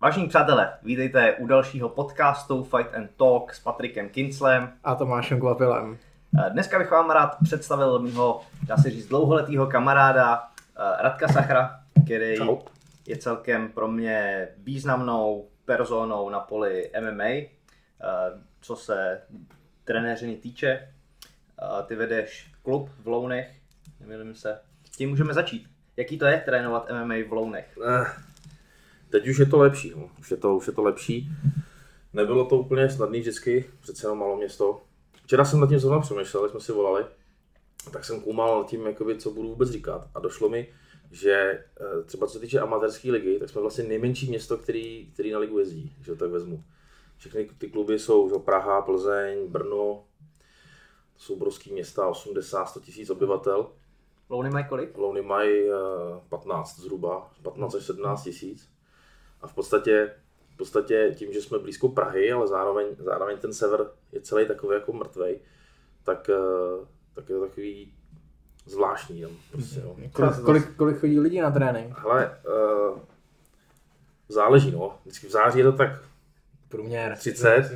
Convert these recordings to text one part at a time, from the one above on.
Vážení přátelé, vítejte u dalšího podcastu Fight and Talk s Patrikem Kinslem a Tomášem Kvapilem. Dneska bych vám rád představil mého, dá se říct, dlouholetého kamaráda eh, Radka Sachra, který Čau. je celkem pro mě významnou personou na poli MMA, eh, co se trenéřiny týče. Eh, ty vedeš klub v Lounech, nemýlím se. Tím můžeme začít. Jaký to je trénovat MMA v Lounech? Teď už je to lepší, no. už, je to, už je to lepší. Nebylo to úplně snadný vždycky, přece jenom malo město. Včera jsem nad tím zrovna přemýšlel, jsme si volali, tak jsem koumal nad tím, jakoby, co budu vůbec říkat. A došlo mi, že eh, třeba co se týče amatérské ligy, tak jsme vlastně nejmenší město, který, který na ligu jezdí, že tak vezmu. Všechny ty kluby jsou že Praha, Plzeň, Brno, to jsou obrovské města, 80-100 tisíc obyvatel. Louny mají kolik? Louny mají 15 eh, zhruba, 15 až 17 tisíc. A v podstatě, v podstatě tím, že jsme blízko Prahy, ale zároveň, zároveň ten sever je celý takový jako mrtvej, tak, eh, tak je to takový zvláštní. Tam, prostě, no. kolik, kolik, kolik chodí lidí na trénink? Hele, uh, záleží, no. Vždycky v září je to tak Průměr. 30.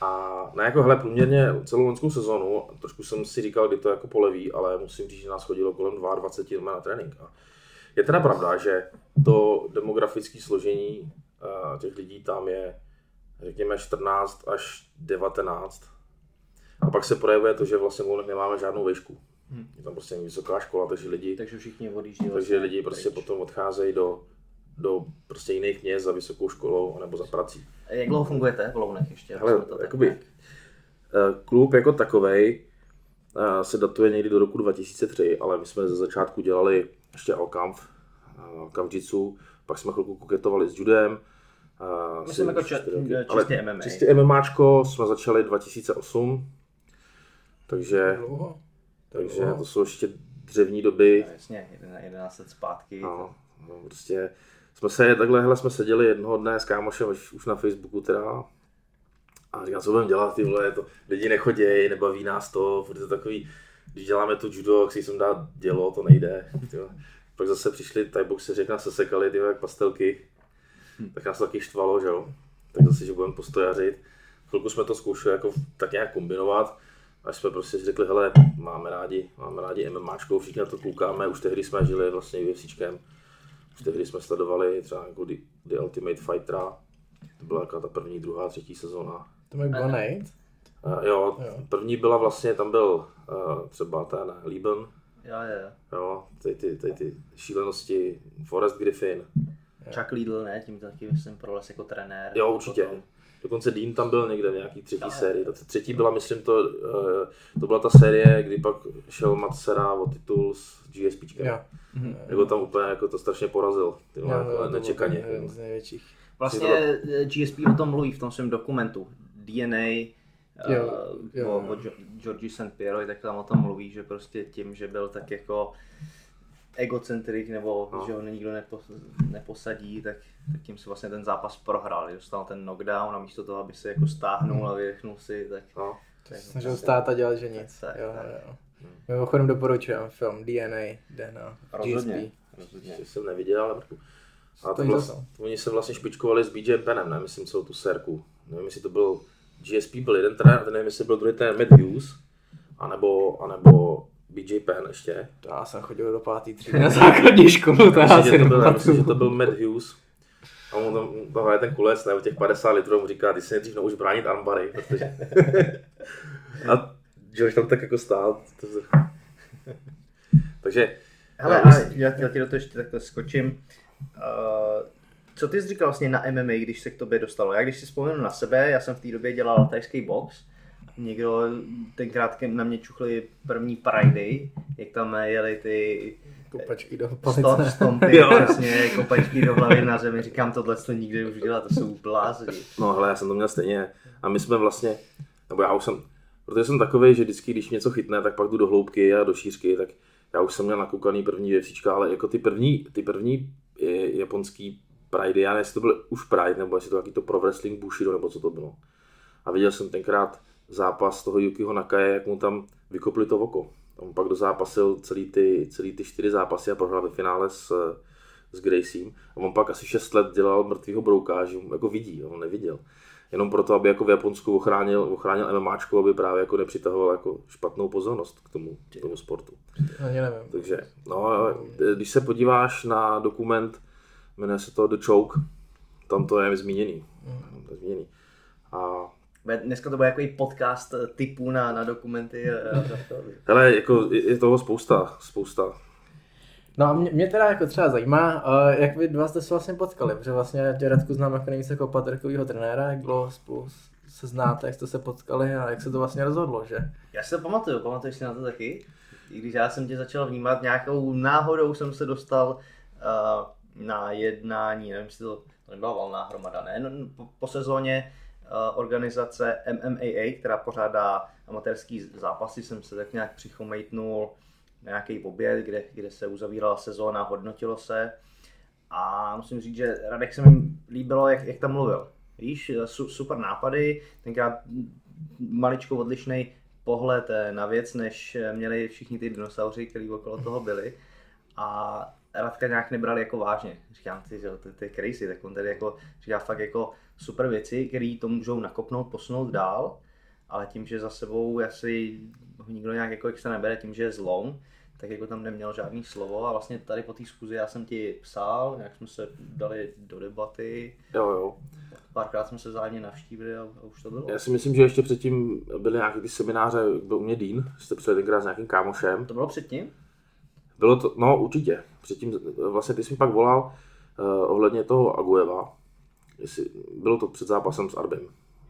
A ne jako, hele, průměrně celou loňskou sezonu, trošku jsem si říkal, kdy to jako poleví, ale musím říct, že nás chodilo kolem 22 na trénink. A je teda pravda, že to demografické složení uh, těch lidí tam je, řekněme, 14 až 19. A pak se projevuje to, že vlastně v nemáme žádnou výšku. Hmm. Je tam prostě vysoká škola, takže lidi... Takže všichni odjíždí. Takže vlastně lidi prostě pryč. potom odcházejí do, do prostě jiných měst za vysokou školou nebo za prací. A jak dlouho fungujete v Lounech ještě? Hele, to jakoby, uh, klub jako takovej uh, se datuje někdy do roku 2003, ale my jsme ze začátku dělali ještě Alkamp, kamjitsu, pak jsme chvilku koketovali s judem. Myslím jako či, čistě MMA. Čistě MMAčko jsme začali 2008, takže, takže to jsou ještě dřevní doby. No, jasně, 11 let zpátky. No, no, prostě jsme se takhle, hele, jsme seděli jednoho dne s kámošem už, už na Facebooku teda a říkám, co budeme dělat, ty vole, to, lidi nechodějí, nebaví nás to, protože to takový, když děláme to judo, si jsem dát dělo, to nejde. Tyjo. Pak zase přišli Thai boxeři, nás sesekali ty jak pastelky, hm. tak nás to taky štvalo, že jo. Tak zase, že budeme postojařit. Chvilku jsme to zkoušeli jako tak nějak kombinovat, až jsme prostě řekli, hele, máme rádi, máme rádi MMAčkou, všichni na to koukáme, už tehdy jsme žili vlastně UFCčkem, už tehdy jsme sledovali třeba jako The, The Ultimate Fightera, to byla jako ta první, druhá, třetí sezóna. To je Bonate? Uh, jo, jo, první byla vlastně, tam byl uh, třeba ten Lieben, Jo, jo. Jo, ty, ty, ty, ty šílenosti, Forest Griffin. Chuck Lidl, ne, tím taky myslím proles jako trenér. Jo, určitě. Potom. Dokonce Dean tam byl někde v nějaký třetí jo, sérii. Ta třetí byla, myslím, to, uh, to byla ta série, kdy pak šel Matsera o titul s GSPčkem. Jo. Mm-hmm. Jako tam úplně jako to strašně porazil. Ty jo, jako nečekaně. Z největších. Vlastně eh, GSP o tom mluví v tom svém dokumentu. DNA jo, jo. o, o Georgi St. Piero, tak tam o tom mluví, že prostě tím, že byl tak jako egocentrik, nebo no. že ho nikdo nepo, neposadí, tak, tak tím se vlastně ten zápas prohrál. Dostal ten knockdown a místo toho, aby se jako stáhnul a vydechnul si, tak... No. Snažil stát a dělat, že nic. Tak, jo, tak. jo. Mimochodem doporučujem film DNA, DNA, Rozhodně. Rozhodně. jsem neviděl, ale a to vlastně, oni se vlastně špičkovali s BJ Penem, ne? Myslím celou tu sérku. Nevím, jestli to byl GSP byl jeden trenér, nevím, jestli byl druhý trenér Matt Hughes, anebo, anebo BJ Penn ještě. To já jsem chodil do pátý třídy na základní školu, to já si to byl, myslím, že to byl Matt Hughes. A on tam, tam je ten kulec, ne, o těch 50 litrů, mu říká, ty si nejdřív nauč bránit armbary, protože... a George tam tak jako stál. Takže... Hele, já, já, já ti do toho ještě takhle skočím. Uh, co ty jsi říkal vlastně na MMA, když se k tobě dostalo? Já když si vzpomenu na sebe, já jsem v té době dělal tajský box, někdo tenkrát na mě čuchli první Pride, jak tam jeli ty kopačky do palice. Stompy, přesně, kopačky do hlavy na zemi. Říkám, tohle to nikdy už dělat, to jsou blázni. No hele, já jsem to měl stejně. A my jsme vlastně, nebo já už jsem, protože jsem takový, že vždycky, když něco chytne, tak pak jdu do hloubky a do šířky, tak já už jsem měl nakoukaný první věcička, ale jako ty první, ty první japonský Pride, já nevím, jestli to byl už Pride, nebo jestli to taky to pro wrestling Bushido, nebo co to bylo. A viděl jsem tenkrát zápas toho Yukiho Nakaje, jak mu tam vykopli to oko. Tam pak dozápasil celý ty, celý ty čtyři zápasy a prohrál ve finále s, s Graciem. A on pak asi 6 let dělal mrtvýho brouka, že jako vidí, on neviděl. Jenom proto, aby jako v Japonsku ochránil, ochránil MMAčku, aby právě jako nepřitahoval jako špatnou pozornost k tomu, k tomu sportu. Ani nevím. Takže, no, když se podíváš na dokument, jmenuje se to The Choke, tam to je zmíněný. Mm. To je zmíněný. A Dneska to bude jako podcast typů na, na dokumenty. Hele, jako je toho spousta, spousta. No a mě, mě teda jako třeba zajímá, uh, jak vy dva jste se vlastně potkali, protože vlastně tě Radku znám jako nejvíce jako patrkovýho trenéra, jak bylo spolu se znáte, jak jste se potkali a jak se to vlastně rozhodlo, že? Já si to pamatuju, pamatuješ si na to taky? I když já jsem tě začal vnímat, nějakou náhodou jsem se dostal uh, na jednání, nevím, jestli to, to nebyla valná hromada, ne? No, po, po sezóně uh, organizace MMAA, která pořádá amatérský zápasy, jsem se tak nějak přichomejtnul nějaký oběd, kde, kde se uzavírala sezóna, hodnotilo se. A musím říct, že Radek se mi líbilo, jak, jak tam mluvil. Víš, su, super nápady, tenkrát maličko odlišný pohled eh, na věc, než měli všichni ty dinosauři, kteří okolo toho byli. A Radka nějak nebrali jako vážně. Říkám, ty, to, to, to je crazy, tak on tady jako říká fakt jako super věci, které to můžou nakopnout, posunout dál, ale tím, že za sebou asi ho nikdo nějak jako extra nebere, tím, že je zlom, tak jako tam neměl žádný slovo a vlastně tady po té zkuzi já jsem ti psal, nějak jsme se dali do debaty. Jo, jo. Párkrát jsme se vzájemně navštívili a, a už to bylo. Já si myslím, že ještě předtím byly nějaké ty semináře, byl u mě Dean, jste přijeli tenkrát s nějakým kámošem. To bylo předtím? Bylo to, no určitě. Předtím, vlastně ty jsi mi pak volal uh, ohledně toho Agueva. Jestli, bylo to před zápasem s Arbem,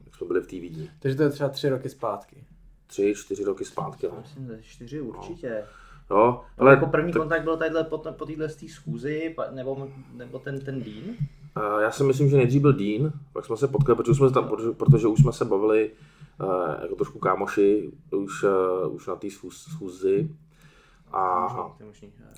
jak jsme byli v té Vídni. Takže to je třeba tři roky zpátky. Tři, čtyři roky zpátky. No. Myslím, že čtyři určitě. No. Jo, ale jako první tak... kontakt byl tadyhle po, po téhle schůzi, nebo, nebo ten, ten Dean? Uh, já si myslím, že nejdřív byl Dean, pak jsme se potkali, protože, jsme tam, protože, protože už jsme se bavili uh, jako trošku kámoši už, uh, už na té schůzi. A,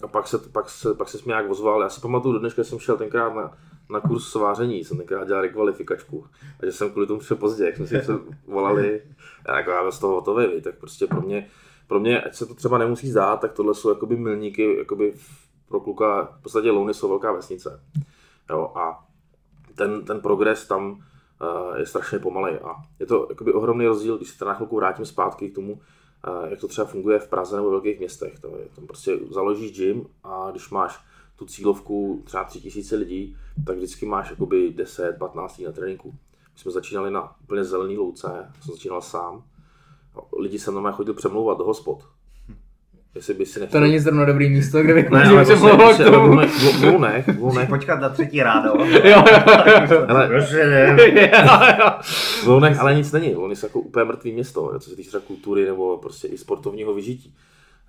a pak, se, pak, se, pak se mě nějak ozval. Já si pamatuju, do dneška jsem šel tenkrát na, na kurz sváření, jsem tenkrát dělal rekvalifikačku. A že jsem kvůli tomu přišel pozdě, jak jsme si volali, a jako já byl z toho hotový, tak prostě pro mě, pro mě, ať se to třeba nemusí zdát, tak tohle jsou jakoby milníky jakoby pro kluka, v podstatě Louny jsou velká vesnice. Jo, a ten, ten progres tam uh, je strašně pomalej a je to jakoby ohromný rozdíl, když se teda na chvilku vrátím zpátky k tomu, jak to třeba funguje v Praze nebo v velkých městech. To je, tam prostě založíš gym a když máš tu cílovku třeba 3000 lidí, tak vždycky máš jakoby 10-15 lidí na tréninku. My jsme začínali na úplně zelený louce, jsem začínal sám lidi se mnou chodil přemlouvat do hospod. Jestli by si nechtěl... To není zrovna dobrý místo, kde bych ne, ale přemlouval k tomu. Volnek, volnek. Počkat na třetí rádo. jo, jo, jo. Ale, volnek ale nic není, on je jako úplně mrtvý město, co se týče kultury nebo prostě i sportovního vyžití.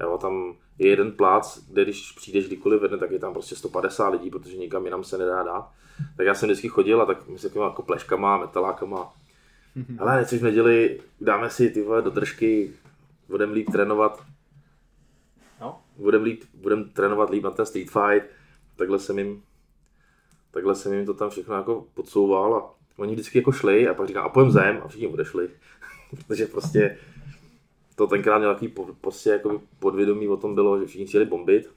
Jo, tam je jeden plác, kde když přijdeš kdykoliv vedne, tak je tam prostě 150 lidí, protože nikam jinam se nedá dát. Tak já jsem vždycky chodil a tak my se jako pleškama, metalákama. Ale nechceš v neděli, dáme si ty vole do držky, budeme líp trénovat. Budeme budem trénovat líp na ten street fight. Takhle jsem jim, takhle jsem jim to tam všechno jako podsouval a oni vždycky jako šli a pak říkám, a pojem zem a všichni odešli. Takže prostě to tenkrát měl takový prostě jako podvědomí o tom bylo, že všichni chtěli bombit.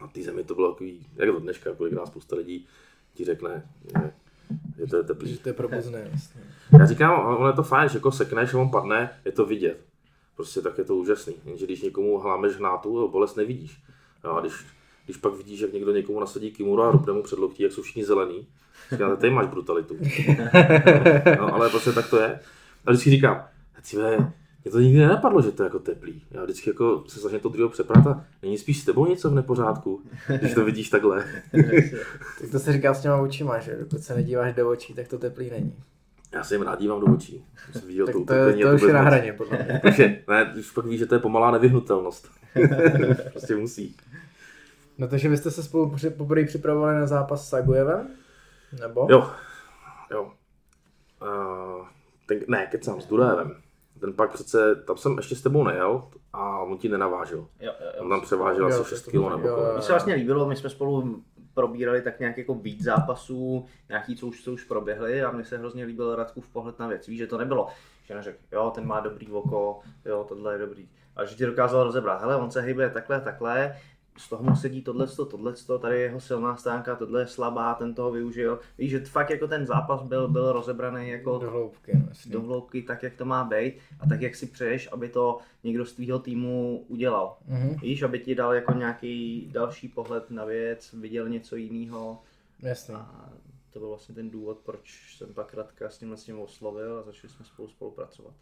A té zemi to bylo takový, jak to dneška, kolik nás spousta lidí ti řekne, že že to je teplý. Že to je probuzné, vlastně. Já říkám, ono je to fajn, že jako sekneš, on padne, je to vidět. Prostě tak je to úžasný. Jenže když někomu hlámeš hnátu, bolest nevidíš. A když, když pak vidíš, jak někdo někomu nasadí kimuru a rupne mu před loktí, jak jsou všichni zelený, říkáte, tady máš brutalitu. No, ale prostě tak to je. A vždycky říkám, mě to nikdy nenapadlo, že to je jako teplý. Já vždycky jako se snažím to druhého přeprat a není spíš s tebou něco v nepořádku, když to vidíš takhle. tak to se říká s těma očima, že dokud se nedíváš do očí, tak to teplý není. Já se jim rád dívám do očí. Jsem viděl tak to, to, je, to už je na hraně, podle mě. Takže, ne, už pak víš, že to je pomalá nevyhnutelnost. prostě musí. No takže vy jste se spolu poprvé připravovali na zápas s Agujevem? Nebo? Jo, jo. Uh, ten, ne, kecám, s Durajevem ten pak přece, tam jsem ještě s tebou nejel a on ti nenavážil. Jo, jo, jo. On tam převážel asi 6 kg nebo Mně se vlastně líbilo, my jsme spolu probírali tak nějak jako víc zápasů, nějaký, co už, co už proběhly a mně se hrozně líbil Radkův pohled na věc. Víš, že to nebylo, že neřekl, jo, ten má dobrý oko, jo, tohle je dobrý. Ale že ti dokázal rozebrat, hele, on se hýbe takhle, takhle, z toho mu sedí tohle, tohle, tady je jeho silná stránka, tohle je slabá, ten toho využil. Víš, že fakt jako ten zápas byl, byl rozebraný jako do hloubky, do hloubky, tak jak to má být a tak jak si přeješ, aby to někdo z tvýho týmu udělal. Mm-hmm. Víš, aby ti dal jako nějaký další pohled na věc, viděl něco jiného. Jasně. A to byl vlastně ten důvod, proč jsem pak Radka s tímhle s tím oslovil a začali jsme spolu spolupracovat.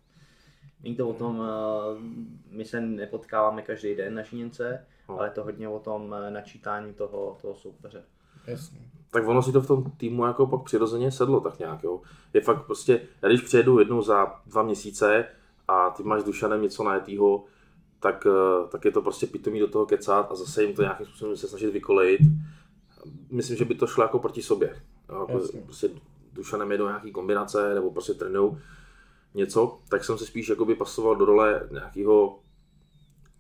Není to o tom, eh, my se nepotkáváme každý den na Žíněnce, no. ale je to hodně o tom eh, načítání toho, toho soupeře. Jasně. Tak ono si to v tom týmu jako pak přirozeně sedlo tak nějak, jo. Je fakt prostě, já když přijedu jednou za dva měsíce a ty máš s Dušanem něco najetýho, tak, eh, tak je to prostě pitomý do toho kecat a zase jim to nějakým způsobem se snažit vykolejit. Myslím, že by to šlo jako proti sobě. Jako prostě Dušanem jedou nějaký kombinace nebo prostě trénují něco, tak jsem se spíš jakoby pasoval do role nějakého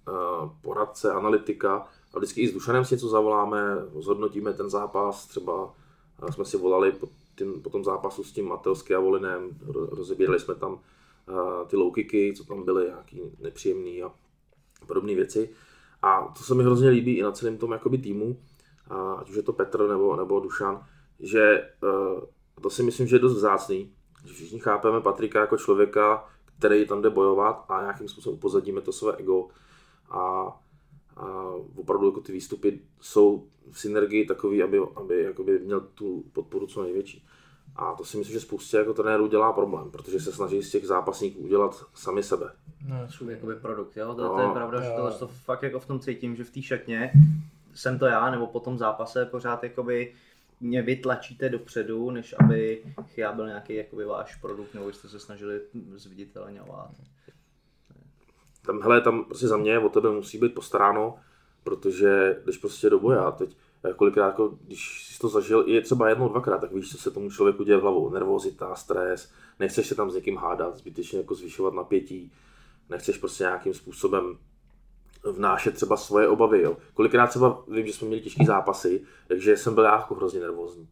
uh, poradce, analytika a vždycky i s Dušanem si něco zavoláme, zhodnotíme ten zápas, třeba uh, jsme si volali po, tím, po tom zápasu s tím Matelsky a Volinem, rozebírali jsme tam uh, ty low kicky, co tam byly, nějaký nepříjemný a podobné věci. A to se mi hrozně líbí i na celém tom jakoby týmu, ať už je to Petr nebo, nebo Dušan, že to si myslím, že je dost vzácný, Všichni chápeme Patrika jako člověka, který tam jde bojovat a nějakým způsobem upozadíme to své ego. A, a opravdu jako ty výstupy jsou v synergii takový, aby, aby jakoby měl tu podporu co největší. A to si myslím, že spoustě jako trenérů dělá problém, protože se snaží z těch zápasníků udělat sami sebe. No, jsou jakoby produkt, jo? To, no, to je pravda, jo. že tohle to fakt jako v tom cítím, že v té šatně jsem to já, nebo po tom zápase pořád jakoby mě vytlačíte dopředu, než aby já byl nějaký jakoby váš produkt, nebo jste se snažili zviditelňovat. Tam, hele, tam prostě za mě o tebe musí být postaráno, protože když prostě do boja, teď kolikrát, jako, když jsi to zažil, i třeba jednou, dvakrát, tak víš, co se tomu člověku děje v hlavou. Nervozita, stres, nechceš se tam s někým hádat, zbytečně jako zvyšovat napětí, nechceš prostě nějakým způsobem vnášet třeba svoje obavy. Jo. Kolikrát třeba vím, že jsme měli těžké zápasy, takže jsem byl jako hrozně nervózní.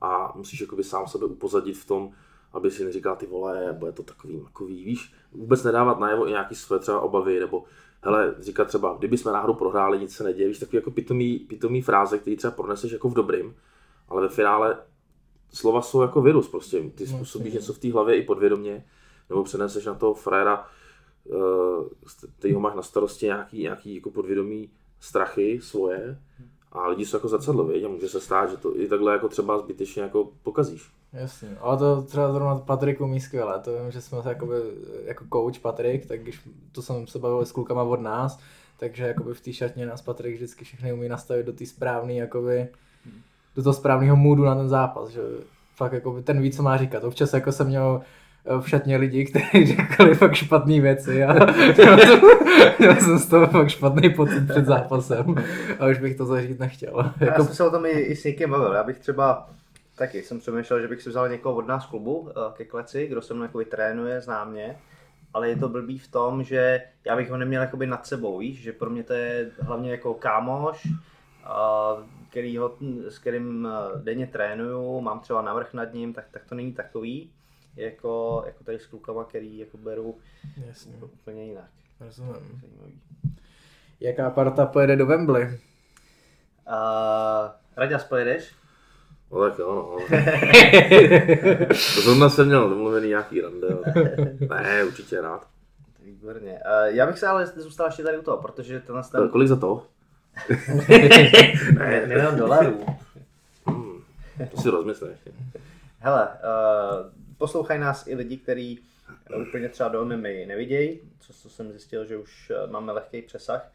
A musíš jakoby sám sebe upozadit v tom, aby si neříkal ty vole, bude to takový, takový, víš, vůbec nedávat najevo i nějaký své třeba obavy, nebo hele, říkat třeba, kdyby jsme náhodou prohráli, nic se neděje, víš, takový jako pitomý, pitomý fráze, který třeba proneseš jako v dobrým, ale ve finále slova jsou jako virus prostě, ty no, způsobíš něco v té hlavě i podvědomě, nebo přeneseš na toho fréra ty ho máš na starosti nějaký, nějaký jako podvědomí strachy svoje a lidi jsou jako zrcadlo, a může se stát, že to i takhle jako třeba zbytečně jako pokazíš. Jasně, ale to třeba zrovna Patrik umí skvěle, to vím, že jsme se jakoby, jako coach Patrik, tak když to jsem se bavil s klukama od nás, takže jakoby v té šatně nás Patrik vždycky všechny umí nastavit do té správné, jakoby, do toho správného můdu na ten zápas, že fakt jakoby ten ví, co má říkat. Občas jako jsem měl v šatně lidi, kteří řekli fakt špatné věci a měl jsem, měl jsem z toho fakt špatný pocit před zápasem a už bych to zažít nechtěl. Já jako... jsem se o tom i, i s někým bavil, já bych třeba taky jsem přemýšlel, že bych si vzal někoho od nás klubu eh, ke kleci, kdo se mnou jako trénuje, zná mě, ale je to blbý v tom, že já bych ho neměl jakoby nad sebou, víš, že pro mě to je hlavně jako kámoš, který ho, s kterým eh, denně trénuju, mám třeba navrh nad ním, tak, tak to není takový jako, jako tady s klukama, který jako beru Jasně. úplně jinak. Rozumím. Zajímavý. Jaká parta pojede do Wembley? Uh, Raďas, pojedeš? No tak jo, no. to zrovna jsem měl domluvený nějaký rande. Ne, určitě rád. Výborně. Uh, já bych se ale zůstal ještě tady u toho, protože to ten... Kolik za to? ne, milion dolarů. Hmm, to si rozmysleš. Hele, uh, poslouchají nás i lidi, kteří úplně třeba do MMA nevidějí, co, co jsem zjistil, že už eh, máme lehký přesah.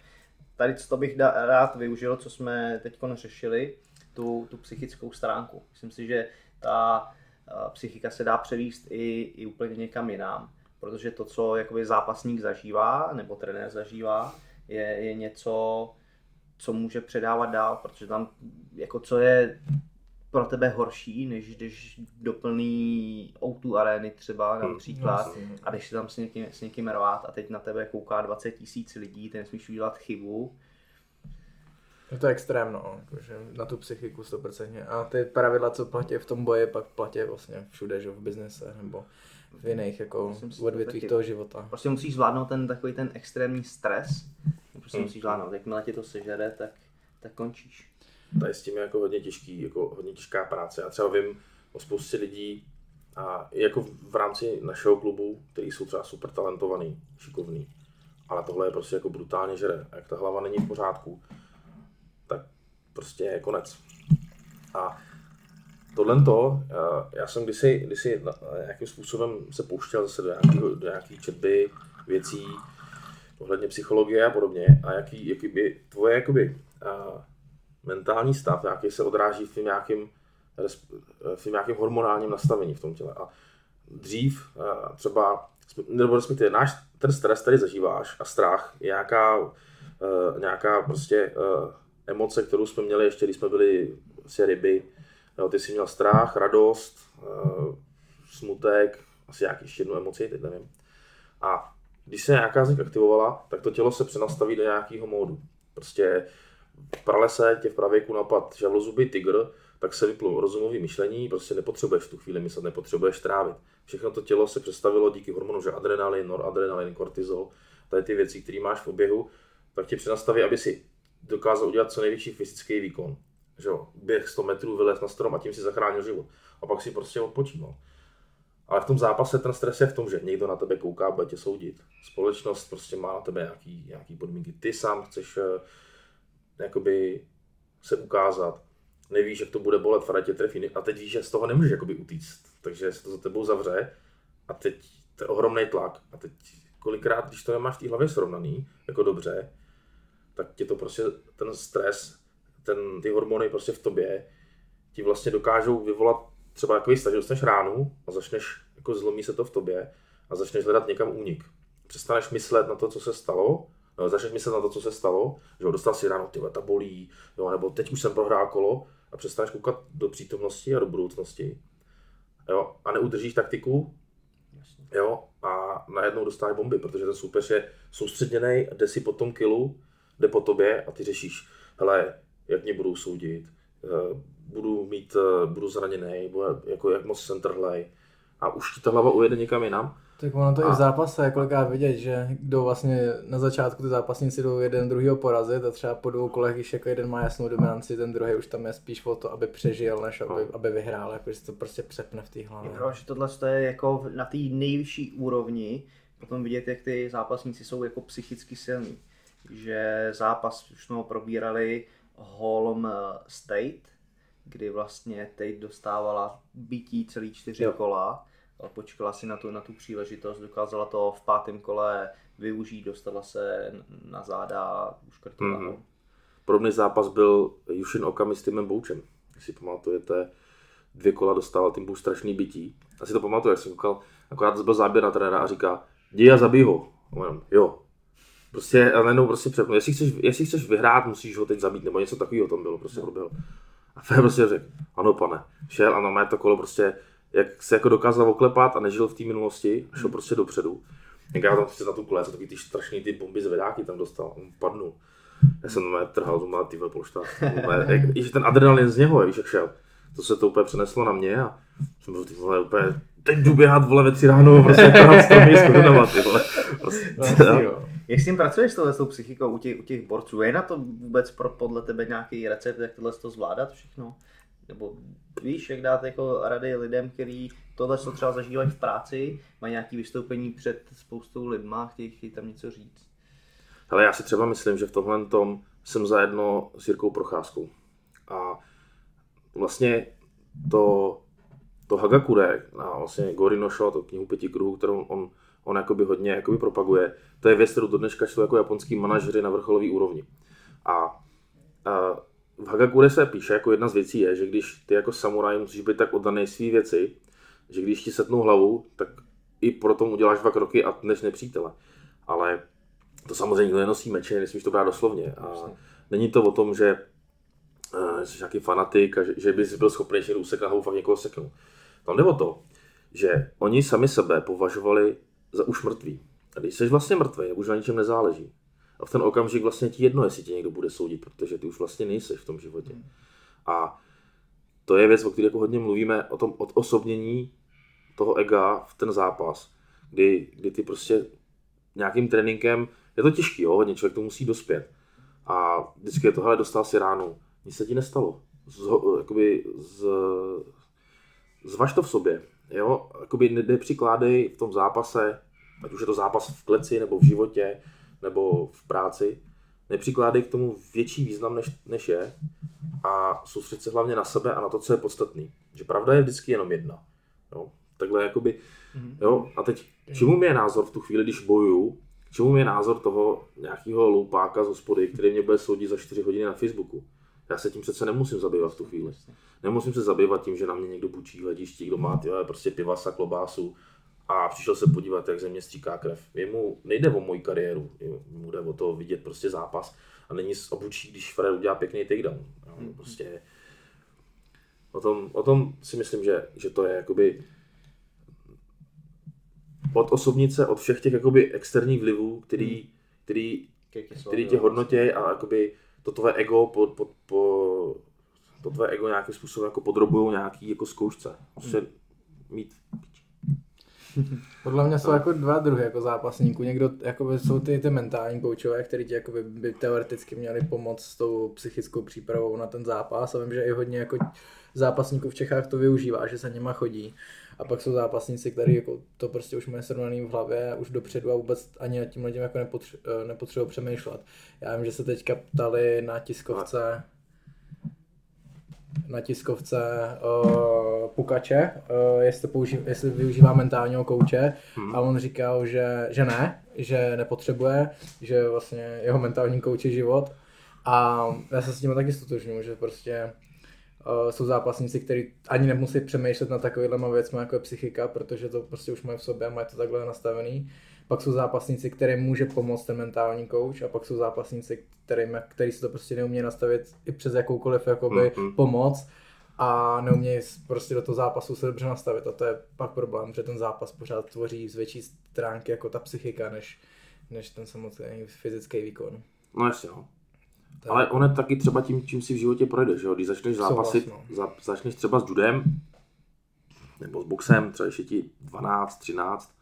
Tady to bych da, rád využil, co jsme teď řešili, tu, tu psychickou stránku. Myslím si, že ta uh, psychika se dá převíst i, i úplně někam jinam, protože to, co jakoby zápasník zažívá, nebo trenér zažívá, je, je něco, co může předávat dál, protože tam, jako co je pro tebe horší, než když doplní O2 arény třeba hmm, například a když si tam s někým, s někým rvát a teď na tebe kouká 20 tisíc lidí, ty nesmíš udělat chybu. Je to extrém, no, jakože na tu psychiku 100%. A ty pravidla, co platí v tom boji, pak platí vlastně všude, že v biznese nebo v jiných jako odvětvích toho života. Prostě musíš zvládnout ten takový ten extrémní stres, prostě hmm. musíš zvládnout, jakmile ti to sežere, tak tak končíš. Tady s tím je jako hodně těžký, jako hodně těžká práce. Já třeba vím o spoustě lidí, a jako v rámci našeho klubu, který jsou třeba super talentovaný, šikovný, ale tohle je prostě jako brutálně žere. A jak ta hlava není v pořádku, tak prostě je konec. A tohle to, já jsem kdysi, kdysi nějakým způsobem se pouštěl zase do nějaký, do nějaký četby věcí ohledně psychologie a podobně a jaký, jaký by tvoje jakoby, uh, mentální stav, jaký se odráží v tím nějakým, v tím nějakým hormonálním nastavení v tom těle. A dřív uh, třeba, nebo respektive náš ten stres, který zažíváš a strach je nějaká, uh, nějaká prostě uh, emoce, kterou jsme měli ještě, když jsme byli asi ryby, Jo, ty jsi měl strach, radost, smutek, asi nějaký ještě jednu emoci, teď nevím. A když se nějaká z nich aktivovala, tak to tělo se přenastaví do nějakého módu. Prostě v pralese tě v pravěku napad žavlozubý tygr, tak se vyplo rozumové myšlení, prostě nepotřebuješ v tu chvíli myslet, nepotřebuješ trávit. Všechno to tělo se přestavilo díky hormonu, že adrenalin, noradrenalin, kortizol, tady ty věci, které máš v oběhu, tak tě přenastaví, aby si dokázal udělat co největší fyzický výkon že jo, běh 100 metrů, vylez na strom a tím si zachránil život. A pak si prostě odpočíval. Ale v tom zápase ten stres je v tom, že někdo na tebe kouká, bude tě soudit. Společnost prostě má na tebe nějaký, nějaký podmínky. Ty sám chceš uh, jakoby se ukázat. Nevíš, jak to bude bolet, Fara tě trefí. A teď víš, že z toho nemůžeš jakoby utíct. Takže se to za tebou zavře a teď to je ohromný tlak. A teď kolikrát, když to nemáš v té hlavě srovnaný, jako dobře, tak tě to prostě ten stres ten, ty hormony prostě v tobě ti vlastně dokážou vyvolat třeba takový stav, že dostaneš ránu a začneš, jako zlomí se to v tobě a začneš hledat někam únik. Přestaneš myslet na to, co se stalo, začneš myslet na to, co se stalo, že jo, dostal si ráno, ty ta bolí, jo, nebo teď už jsem prohrál kolo a přestaneš koukat do přítomnosti a do budoucnosti. Jo, a neudržíš taktiku, jo, a najednou dostáváš bomby, protože ten soupeř je soustředěný, jde si po tom kilu, jde po tobě a ty řešíš, hele, jak mě budou soudit, eh, budu mít, eh, budu zraněný, jako jak moc jsem trhlej a už ti ta hlava ujede někam jinam. Tak ono to a... i v zápase, kolikrát vidět, že kdo vlastně na začátku ty zápasníci jdou jeden druhýho porazit a třeba po dvou kolech, když jako jeden má jasnou dominanci, ten druhý už tam je spíš o to, aby přežil, než aby, no. aby vyhrál, jako že to prostě přepne v té hlavě. Jo, že tohle je jako na té nejvyšší úrovni, potom vidět, jak ty zápasníci jsou jako psychicky silní. Že zápas už jsme ho probírali, Holm State, kdy vlastně teď dostávala bytí celý čtyři jo. kola, počkala si na tu, na tu příležitost, dokázala to v pátém kole využít, dostala se na záda a uškrtila mm-hmm. Podobný zápas byl Yushin Okami s Timem Boučem. Jestli pamatujete, dvě kola dostával tým Bouč strašný bytí. Asi to pamatuju, jak jsem koukal, akorát byl záběr na trenéra a říká, jdi a zabij ho. jo, Prostě a najednou prostě přepnu. Jestli chceš, jestli chceš vyhrát, musíš ho teď zabít, nebo něco takového tam bylo, prostě no. proběhlo. A Fé prostě řekl, ano pane, šel a na to kolo prostě, jak se jako dokázal oklepat a nežil v té minulosti, šel prostě dopředu. Jak já tam prostě na tu kole, takový ty strašný ty bomby z vedáky tam dostal, on padnul. Já jsem tam trhal, to má ty polšta. I že ten adrenalin z něho, víš, jak šel. To se to úplně přeneslo na mě a jsem byl ty vole úplně, teď jdu běhat vole ve tři ráno, prostě trhat stromy z ty vole. Prostě, no, jak s tím pracuješ s tou psychikou u těch, u těch borců? Je na to vůbec pro, podle tebe nějaký recept, jak tohle to zvládat všechno? Nebo víš, jak dát jako rady lidem, kteří tohle co třeba zažívají v práci, mají nějaké vystoupení před spoustou lidma, chtějí, chtějí tam něco říct? Ale já si třeba myslím, že v tomhle tom jsem zajedno s Jirkou Procházkou. A vlastně to, to Hagakure, a vlastně Gorinosho, to knihu pěti kruhů, kterou on on jakoby hodně jakoby propaguje. To je věc, kterou do dneška čtou jako japonský manažeři na vrcholové úrovni. A, a v Hagakure se píše, jako jedna z věcí je, že když ty jako samuraj musíš být tak oddaný svý věci, že když ti setnou hlavu, tak i pro tom uděláš dva kroky a než nepřítele. Ale to samozřejmě nenosí meče, nesmíš to brát doslovně. A není to o tom, že uh, jsi nějaký fanatik a že, že bys byl schopný si úsek hlavu fakt někoho seknout. Tam jde o to, že oni sami sebe považovali za už mrtvý. A když jsi vlastně mrtvý, už na ničem nezáleží. A v ten okamžik vlastně ti jedno, jestli tě někdo bude soudit, protože ty už vlastně nejsi v tom životě. A to je věc, o které jako hodně mluvíme, o tom odosobnění toho ega v ten zápas, kdy, kdy ty prostě nějakým tréninkem, je to těžký, jo, hodně člověk to musí dospět, A vždycky je to, hele, dostal si ránu, nic se ti nestalo. Z, jakoby z, zvaž to v sobě, jo, jakoby nepřikládej v tom zápase, ať už je to zápas v kleci, nebo v životě, nebo v práci, nepřikládej k tomu větší význam, než, než je a soustředit se hlavně na sebe a na to, co je podstatný. Že pravda je vždycky jenom jedna. Jo? Takhle jakoby, mm-hmm. jo, a teď, čemu mi je názor v tu chvíli, když bojuju, čemu mi je názor toho nějakého loupáka z hospody, který mě bude soudit za 4 hodiny na Facebooku. Já se tím přece nemusím zabývat v tu chvíli. Nemusím se zabývat tím, že na mě někdo bučí hledišti, kdo má tyhle, prostě pivasa, klobásu a přišel se podívat, jak ze mě stříká krev. Jemu nejde o moji kariéru, mu jde o to vidět prostě zápas a není obučí, když Fred udělá pěkný takedown. Mm-hmm. Prostě o tom, o tom si myslím, že, že to je jakoby od osobnice, od všech těch jakoby externích vlivů, který, hmm. který, který tě hodnotí a jakoby to tvoje ego po, po, po to tvoje ego nějakým způsobem jako podrobují nějaký jako zkoušce. Prostě hmm. mít podle mě jsou jako dva druhy jako zápasníků. Někdo jakoby, jsou ty, ty mentální koučové, kteří ti jakoby, by teoreticky měli pomoct s tou psychickou přípravou na ten zápas. A vím, že i hodně jako zápasníků v Čechách to využívá, že se nima chodí. A pak jsou zápasníci, kteří jako to prostě už mají srovnaný v hlavě už dopředu a vůbec ani nad tím lidem jako nepotře- eh, nepotřebují přemýšlet. Já vím, že se teďka ptali na tiskovce, na tiskovce uh, Pukače, uh, jestli, použi- jestli využívá mentálního kouče hmm. a on říkal, že, že ne, že nepotřebuje, že vlastně jeho mentální kouč je život a já se s tím taky stotožňuji, že prostě uh, jsou zápasníci, kteří ani nemusí přemýšlet na takovýhle věcmi, jako je psychika, protože to prostě už mají v sobě a mají to takhle nastavený. Pak jsou zápasníci, kterým může pomoct ten mentální coach a pak jsou zápasníci, kterým, který si to prostě neumějí nastavit i přes jakoukoliv jakoby, mm-hmm. pomoc a neumějí prostě do toho zápasu se dobře nastavit a to je pak problém, že ten zápas pořád tvoří z větší stránky jako ta psychika, než, než ten samotný fyzický výkon. No jasně, no. Tak. Ale on je taky třeba tím, čím si v životě projdeš, jo? Když začneš zápasit, no. za, začneš třeba s judem, nebo s boxem, třeba ještě ti 12, 13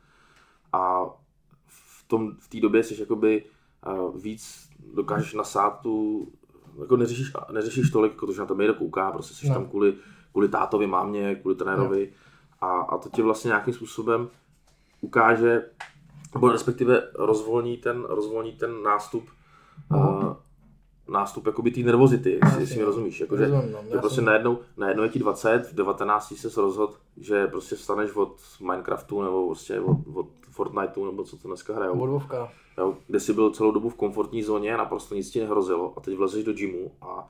a v tom v té době jsi jakoby uh, víc dokážeš nasát tu, jako neřešíš, neřešíš tolik, jako to, že na to někdo kouká, prostě jsi no. tam kvůli, kvůli tátovi, mámě, kvůli trenérovi no. a, a to ti vlastně nějakým způsobem ukáže, nebo respektive rozvolní ten, rozvolní ten nástup uh, nástup jakoby té nervozity, jestli, jestli mi rozumíš. Jako, že, Rozumím, no, že prostě najednou, najednou je ti 20, v 19 se rozhod, že prostě staneš od Minecraftu nebo prostě od, od Fortniteu nebo co to dneska hrajou. Jo, kde jsi byl celou dobu v komfortní zóně, naprosto nic ti nehrozilo a teď vlezeš do gymu a,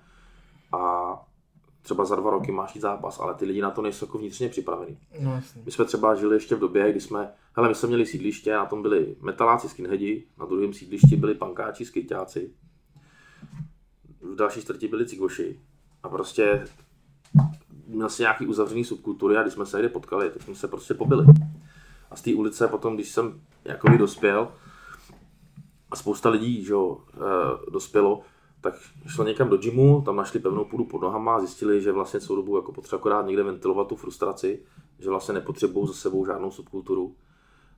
a třeba za dva roky máš jít zápas, ale ty lidi na to nejsou jako vnitřně připravení. No, my jsme třeba žili ještě v době, kdy jsme, hele, my jsme měli sídliště, na tom byli metaláci, skinheadi, na druhém sídlišti byli pankáči, skyťáci, v další čtvrti byli cigoši a prostě měl si nějaký uzavřený subkultury a když jsme se někde potkali, tak jsme se prostě pobili. A z té ulice potom, když jsem jako dospěl, a spousta lidí že, e, dospělo, tak šlo někam do gymu, tam našli pevnou půdu pod nohama a zjistili, že vlastně celou dobu jako potřeba akorát někde ventilovat tu frustraci, že vlastně nepotřebují za sebou žádnou subkulturu.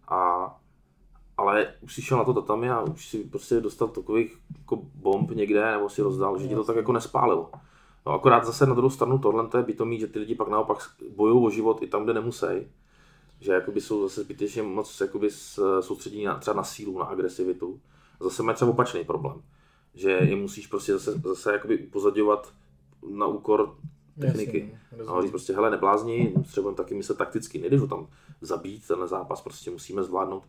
A ale už si šel na to tatami a už si prostě dostal takových jako bomb někde, nebo si rozdal, že ti to tak jako nespálilo. No, akorát zase na druhou stranu tohle to je bytomí, že ty lidi pak naopak bojují o život i tam, kde nemusí. Že jakoby jsou zase zbytečně moc jakoby soustředí na, třeba na sílu, na agresivitu. A zase mají třeba opačný problém. Že je musíš prostě zase, zase jakoby upozadňovat na úkor techniky. Jasně, no, říct prostě, hele, neblázni, potřebujeme taky myslet takticky, nejdeš ho tam zabít, ten zápas prostě musíme zvládnout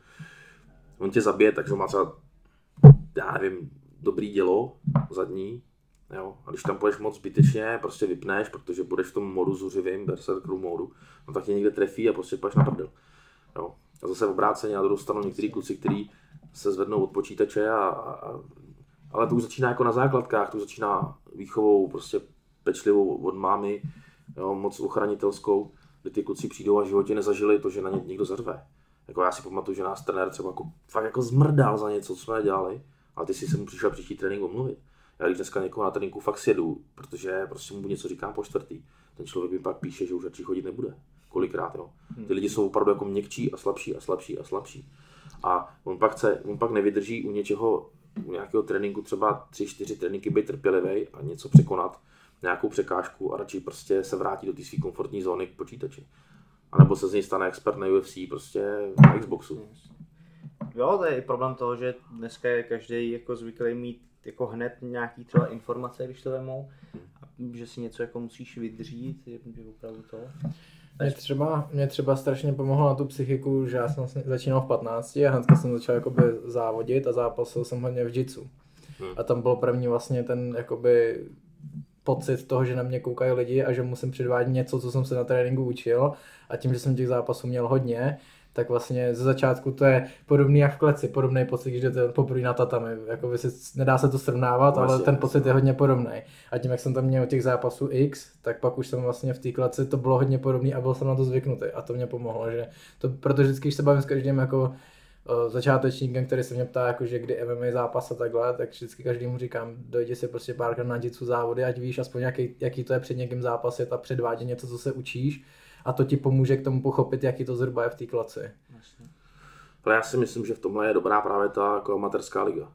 on tě zabije, takže má třeba, já nevím, dobrý dělo zadní, jo, a když tam půjdeš moc zbytečně, prostě vypneš, protože budeš v tom modu zuřivým, berserkru modu, no tak tě někde trefí a prostě půjdeš na prdel. Jo. A zase v obráceně na druhou stranu některý kluci, kteří se zvednou od počítače a, a, ale to už začíná jako na základkách, to už začíná výchovou prostě pečlivou od mámy, jo, moc ochranitelskou, kdy ty kluci přijdou a v životě nezažili to, že na ně někdo zarve. Jako já si pamatuju, že nás trenér třeba jako, fakt jako zmrdal za něco, co jsme dělali, ale ty si se mu přišel příští trénink omluvit. Já když dneska někoho na tréninku fakt sjedu, protože prostě mu něco říkám po čtvrtý, ten člověk mi pak píše, že už radši chodit nebude. Kolikrát, jo. Ty lidi jsou opravdu jako měkčí a slabší a slabší a slabší. A on pak, chce, on pak nevydrží u něčeho u nějakého tréninku třeba 3-4 tréninky být trpělivý a něco překonat, nějakou překážku a radši prostě se vrátí do té své komfortní zóny k počítači. A nebo se z něj stane expert na UFC, prostě na Xboxu. Jo, to je i problém toho, že dneska je každý jako zvyklý mít jako hned nějaký třeba informace, když to vemou, a že si něco jako musíš vydřít, je, je opravdu to. Mě třeba, mě třeba strašně pomohlo na tu psychiku, že já jsem vlastně začínal v 15 a hnedka jsem začal jakoby závodit a zápasil jsem hodně v jitsu. Hmm. A tam bylo první vlastně ten jakoby pocit toho, že na mě koukají lidi a že musím předvádět něco, co jsem se na tréninku učil a tím, že jsem těch zápasů měl hodně, tak vlastně ze začátku to je podobný jak v kleci, podobný pocit, když jdete poprvé na tatami. Jako si, nedá se to srovnávat, vlastně, ale ten pocit je hodně podobný. A tím, jak jsem tam měl těch zápasů X, tak pak už jsem vlastně v té kleci, to bylo hodně podobný a byl jsem na to zvyknutý. A to mě pomohlo, že to, protože vždycky, když se bavím s každým jako začátečníkem, který se mě ptá, jako, že kdy MMA zápas a takhle, tak vždycky každému říkám, dojdi si prostě párkrát na jitsu závody, ať víš aspoň jaký, jaký to je před někým zápasit a předvádět něco, co se učíš a to ti pomůže k tomu pochopit, jaký to zhruba je v té klaci. Ale já si myslím, že v tomhle je dobrá právě ta jako amatérská liga.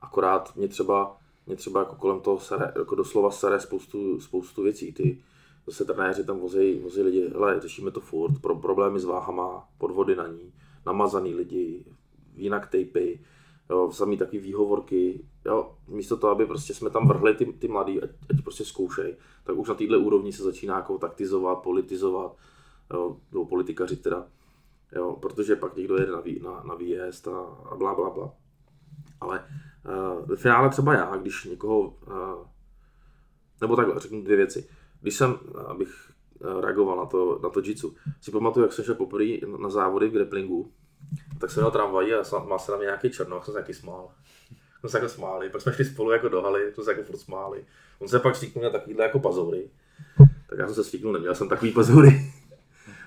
Akorát mě třeba, mě třeba jako kolem toho sere, jako doslova sere spoustu, spoustu věcí. Ty zase trenéři tam vozí, vozí lidi, hele, řešíme to furt, pro, problémy s váhama, podvody na ní, namazaný lidi, jinak tapy, jo, samý takový výhovorky, jo, místo toho, aby prostě jsme tam vrhli ty, ty mladý, ať, ať prostě zkoušej, tak už na této úrovni se začíná jako taktizovat, politizovat, jo, nebo politikaři teda, jo, protože pak někdo jede na, vý, na, na výjezd a, a bla, bla, bla. Ale uh, ve finále třeba já, když někoho, uh, nebo takhle, řeknu dvě věci. Když jsem, abych reagoval na to, na to jitsu. Si pamatuju, jak jsem šel poprvé na závody v grapplingu, tak jsem měl tramvají a má se na mě nějaký černoch, jsem se taky smál. Jsme se jako smáli, pak jsme šli spolu jako do haly, jsme se jako furt smáli. On se pak stříknul na takovýhle jako pazoury. Tak já jsem se stříknul, neměl jsem takový pazoury.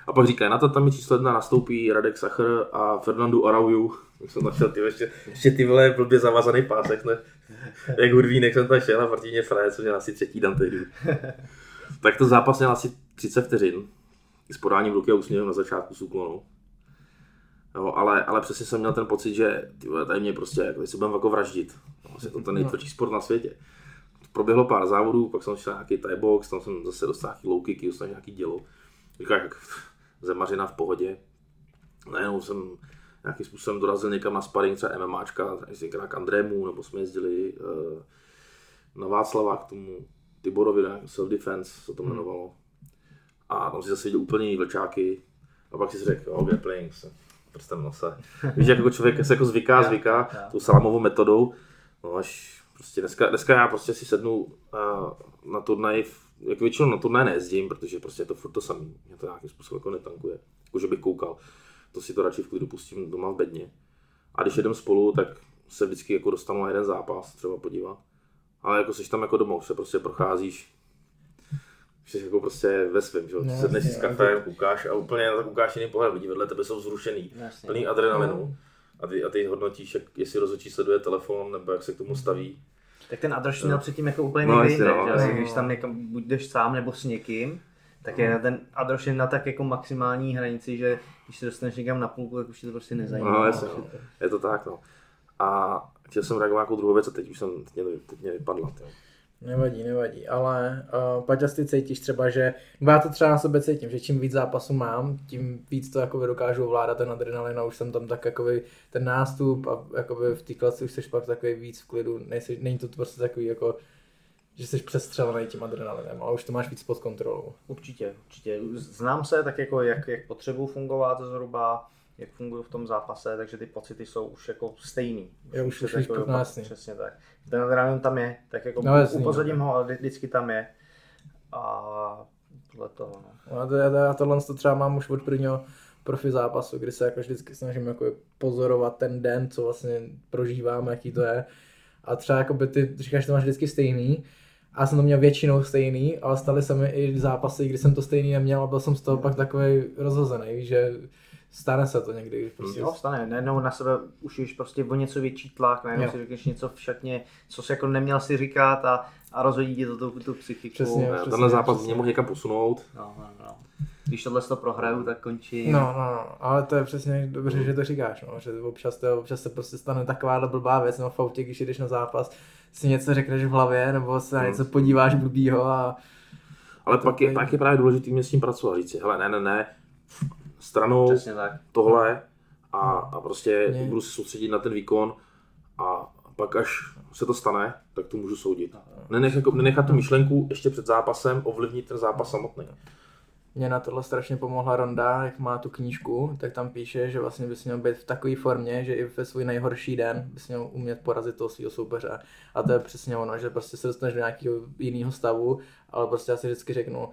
A pak říkají, na to tam číslo jedna nastoupí Radek Sachr a Fernandu Arauju. Tak jsem našel ty ještě, ještě ty vole blbě zavazaný pásek, ne? Jak hudvínek jsem tam šel a proti mě co měl asi třetí dan tehdy. Tak to zápas měl asi 30 vteřin s podáním ruky a úsměvem na začátku s úklonou. Jo, ale, ale přesně jsem měl ten pocit, že ty vole, tady mě prostě, jako, si budeme jako vraždit. Vlastně to ten nejtvrdší sport na světě. Proběhlo pár závodů, pak jsem šel nějaký Thai box, tam jsem zase dostal nějaký low kicky, dostal nějaký dělo. Říkáš, jak zemařina v pohodě. Najednou jsem nějakým způsobem dorazil někam na sparring, třeba MMAčka, někam k Andrému, nebo jsme jezdili uh, na Václava k tomu Tiborovi? Self-Defense se to hmm. jmenovalo. A tam si zase viděl úplně jiný vlčáky. A pak si řekl, jo, grappling, se prstem nose. Víš, jako člověk se jako zvyká, zvyká yeah, yeah. tou salamovou metodou. No až prostě dneska, dneska já prostě si sednu uh, na turnaj, jak většinou na turnaj nejezdím, protože prostě je to furt to samý. Mě to nějakým způsobem jako netankuje. Jako, že bych koukal. To si to radši v klidu pustím doma v bedně. A když jedem spolu, tak se vždycky jako dostanu na jeden zápas třeba podívat ale jako jsi tam jako domů, se prostě procházíš, jsi jako prostě ve svém, že no, sedneš si s kafem, koukáš a úplně na to koukáš jiný pohled, lidi vedle tebe jsou zrušený, jasně. plný adrenalinu no. a ty, a ty hodnotíš, jak, jestli rozhodčí sleduje telefon nebo jak se k tomu staví. Tak ten adrenalin měl předtím jako úplně no, někde no, že? No. když tam někam, buď jdeš sám nebo s někým, tak je ten adrenalin na tak jako maximální hranici, že když se dostaneš někam na půlku, tak už tě to prostě nezajímá. No, jasně, no. je to tak, no. A chtěl jsem reagovat jako druhou věc a teď už jsem, teď mě, teď mě vypadla. Tě. Nevadí, nevadí, ale uh, Paťas, ty cítíš třeba, že, já to třeba na sebe cítím, že čím víc zápasů mám, tím víc to jakoby dokážu ovládat ten adrenalin a už jsem tam tak jakoby ten nástup a jakoby v té klasi už jsi pak takový víc v klidu, nejsi, není to prostě takový jako, že jsi přestřelený tím adrenalinem, ale už to máš víc pod kontrolou. Určitě, určitě. Znám se tak jako, jak, jak potřebuji fungovat zhruba, jak fungují v tom zápase, takže ty pocity jsou už jako stejný. Já už, už, jako, jasný. Přesně tak. Ten adrenalin tam je, tak jako no, jasný, upozadím no. ho, ale vždycky tam je. A podle toho, no. no já, já tohle to třeba mám už od prvního profi zápasu, kdy se jako vždycky snažím jako pozorovat ten den, co vlastně prožíváme, jaký to je. A třeba jako by ty říkáš, že to máš vždycky stejný, a já jsem to měl většinou stejný, ale staly se mi i zápasy, kdy jsem to stejný neměl a byl jsem z toho pak takový rozhozený, že Stane se to někdy. Prostě... Jo, stane. Najednou na sebe už jsi prostě o něco větší tlak, najednou jo. si řekneš něco v šatně, co jsi jako neměl si říkat a, a rozhodí ti to tu, tu psychiku. Přesně, přesně, Tenhle zápas mě mohl někam posunout. No, no, no. když tohle to prohraju, tak končí. No, no, no, ale to je přesně dobře, že to říkáš, no, že občas, to, občas se prostě stane taková blbá věc, no v autě, když jdeš na zápas, si něco řekneš v hlavě, nebo se na Hmm. něco podíváš blbýho a Ale pak je, pak je právě důležité mě s tím pracovat, říct si, hele, ne, ne, ne, stranou Přesně tak. tohle a, a prostě Ne. budu se soustředit na ten výkon a pak až se to stane, tak to můžu soudit. Nenech, jako, nenechat tu myšlenku ještě před zápasem ovlivnit ten zápas samotný. Mě na tohle strašně pomohla Ronda, jak má tu knížku, tak tam píše, že vlastně bys měl být v takové formě, že i ve svůj nejhorší den bys měl umět porazit toho svého soupeře. A to je přesně ono, že prostě se dostaneš do nějakého jiného stavu, ale prostě já si vždycky řeknu,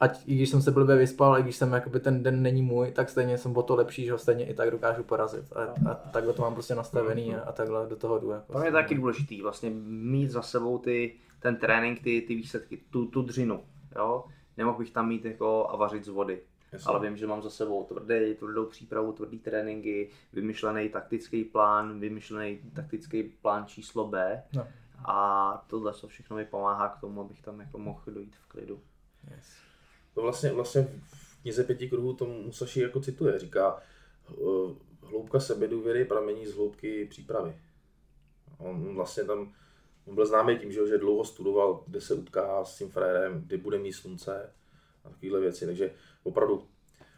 ať i když jsem se blbě vyspal, i když jsem jakoby ten den není můj, tak stejně jsem o to lepší, že ho stejně i tak dokážu porazit. A, a takhle to mám prostě nastavený a, a takhle do toho jdu. Jako Pro mě je taky důležitý vlastně mít za sebou ty, ten trénink, ty, ty výsledky, tu, tu dřinu, jo. Nemohl bych tam mít jako a vařit z vody. Jasně. Ale vím, že mám za sebou tvrdý, tvrdou přípravu, tvrdý tréninky, vymyšlený taktický plán, vymyšlený taktický plán číslo B. No. A tohle to všechno mi pomáhá k tomu, abych tam jako mohl dojít v klidu. Yes. To vlastně, vlastně v knize pěti kruhů to Musashi jako cituje, říká, eh, hloubka sebedůvěry pramení z hloubky přípravy. On vlastně tam, on byl známý tím, že, že dlouho studoval, kde se utká s tím frérem, kdy bude mít slunce a takovéhle věci, takže opravdu.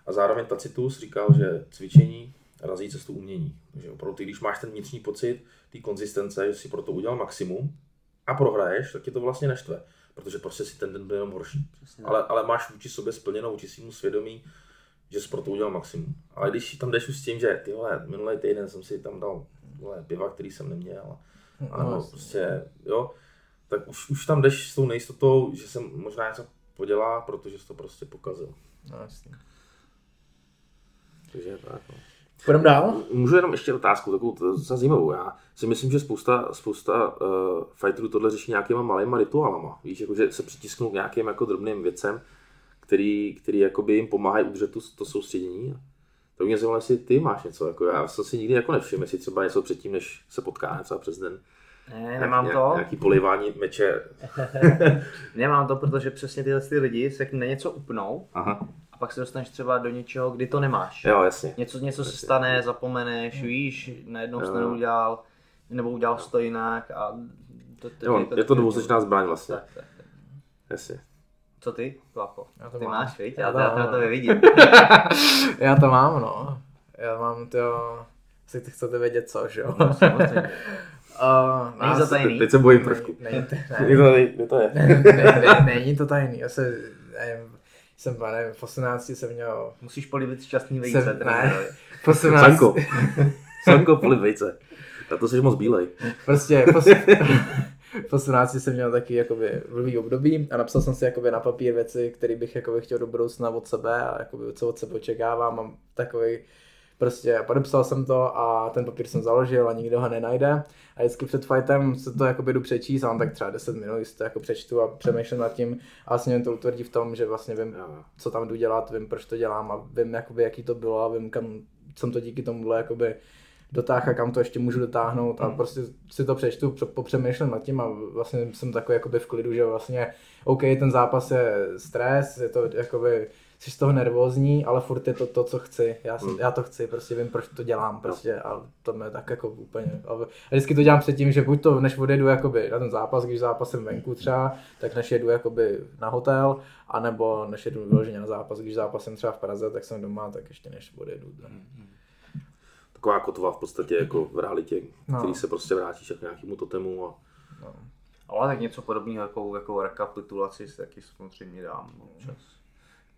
A zároveň Tacitus říkal, že cvičení razí cestu umění. Takže opravdu ty, když máš ten vnitřní pocit, ty konzistence, že si pro to udělal maximum a prohraješ, tak tě to vlastně neštve, protože prostě si ten den byl jenom horší Přesně ale, ale máš vůči sobě splněno, vůči svým svědomí, že jsi pro to udělal maximum. Ale když tam jdeš už s tím, že ty vole, minulý týden jsem si tam dal vole, piva, který jsem neměl, a nebo No, prostě, jo, tak už, už tam jdeš s tou nejistotou, že jsem možná něco podělá, protože jsi to prostě pokazil. no, jasně. Takže tak, no. Půjdeme dál? Můžu jenom ještě otázku, takovou docela zajímavou. Já si myslím, že spousta, spousta uh, fighterů tohle řeší nějakýma malýma rituálama. Víš, jako, že se přitisknou k nějakým jako drobným věcem, který, který jakoby jim pomáhají udržet tu, to soustředění. To mě zajímalo, jestli ty máš něco. Jako já jsem si nikdy jako nevšiml, jestli třeba něco předtím, než se potkáme třeba přes den. Ne, nemám Nějak- to. Nějaký polivání meče. Nemám to, protože přesně tyhle ty lidi se na něco upnou Aha. A pak se dostaneš třeba do něčeho, kdy to nemáš. Jo, jasně. Něco, něco se stane, zapomeneš, víš, najednou jsi to neudělal, nebo udělal jsi to jinak a to, to, Jo, je to dvousečná zbraň vlastně. Tak, tak, tak. Jasně. Co ty, to Ty mám. máš, viď? Já Já, to to, já, to, to vidím. Já to mám, no. Já mám to... Si ty chcete vědět co, že jo? No, samozřejmě. Uh, Není to tajný. Teď, se bojím trošku. Není, to, to, je- to je? ne, ne, ne, není to tajný. Já se, nevím, jsem, nevím, v 18 jsem měl... Musíš polivit šťastný vejce. Jsem- trenérovi. V 18, Sanko. Sanko, poliv vejce. Na to jsi moc bílej. Prostě v, os, v 18 jsem měl taky jakoby blbý období a napsal jsem si jakoby na papír věci, které bych jakoby chtěl do budoucna od sebe a jakoby co od sebe očekávám. Mám takový prostě podepsal jsem to a ten papír jsem založil a nikdo ho nenajde. A vždycky před fightem se to jakoby jdu přečíst a mám tak třeba 10 minut, si to jako přečtu a přemýšlím nad tím. A vlastně mě to utvrdí v tom, že vlastně vím, co tam jdu dělat, vím, proč to dělám a vím, jakoby, jaký to bylo a vím, kam jsem to díky tomuhle jakoby dotáhl a kam to ještě můžu dotáhnout. A prostě si to přečtu, pře- popřemýšlím nad tím a vlastně jsem takový jakoby v klidu, že vlastně OK, ten zápas je stres, je to jakoby, jsi z toho nervózní, ale furt je to to, co chci. Já, jsem, Hmm. já to chci, prostě vím, proč to dělám prostě a to mě tak jako úplně. A vždycky to dělám předtím, že buď to, než odjedu jakoby na ten zápas, když zápasem venku třeba, tak než jedu jakoby na hotel, anebo než jedu vyloženě na zápas, když zápasem třeba v Praze, tak jsem doma, tak ještě než odjedu. Taková kotva v podstatě jako v realitě, No. který se prostě vrátíš jako k nějakému totemu a No. Ale tak něco podobného jako, jako rekapitulaci si taky samozřejmě dám občas.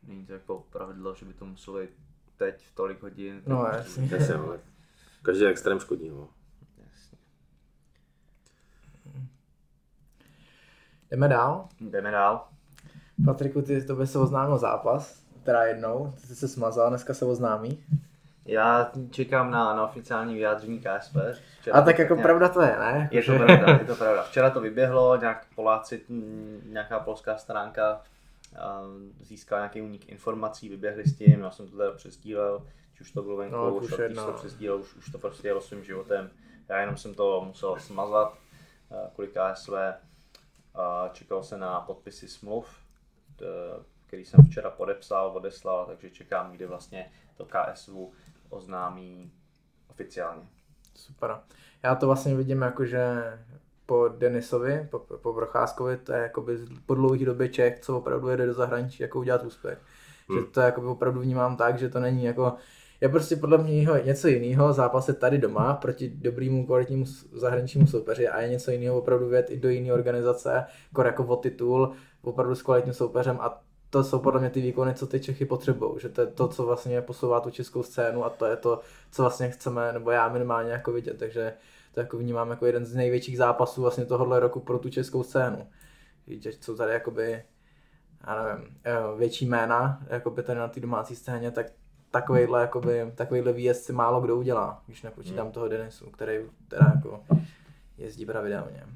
Není to jako pravidlo, že by to muselo být teď v tolik hodin. No, jasně. jasně, ale každý extrém škodí. No. Jasně. Jdeme dál. Jdeme dál. Patriku, ty to by se oznámil zápas, teda jednou, ty jsi se smazal, dneska se oznámí. Já čekám na, na oficiální vyjádření KSP. Včera A tak jako nějak- pravda to je, ne? Je to pravda, je to pravda. Včera to vyběhlo, nějak Poláci, nějaká polská stránka a získala nějaký unik informací, vyběhli s tím, já jsem to teda přesdílel, či už to bylo venku, No, už už to přesdílel, už, už to prostě jelo svým životem. Já jenom jsem to musel smazat eh, kvůli KSV. A čekal se na podpisy smluv, který jsem včera podepsal, odeslal, takže čekám, kdy vlastně to KSV oznámí oficiálně. Super. Já to vlastně vidím jako, že po Denisovi, po, po Procházkovi, to je jakoby po dlouhé době Čech, co opravdu jede do zahraničí, jako udělat úspěch. Hmm. Že to jakoby opravdu vnímám tak, že to není jako, je prostě podle mě něco jiného zápasit tady doma proti dobrýmu kvalitnímu zahraničnímu soupeři a je něco jiného opravdu vět i do jiné organizace, jako o titul, opravdu s kvalitním soupeřem a to jsou podle mě ty výkony, co ty Čechy potřebují, že to je to, co vlastně posouvá tu českou scénu a to je to, co vlastně chceme, nebo já minimálně jako vidět, takže to jako vnímám jako jeden z největších zápasů vlastně tohohle roku pro tu českou scénu. Že jsou tady jakoby, já nevím, eh, větší jména, jakoby tady na té domácí scéně, tak takovýhle, jakoby, takovýhle výjezd si málo kdo udělá, když nepočítám hmm. toho Denisu, který teda jako jezdí pravidelně.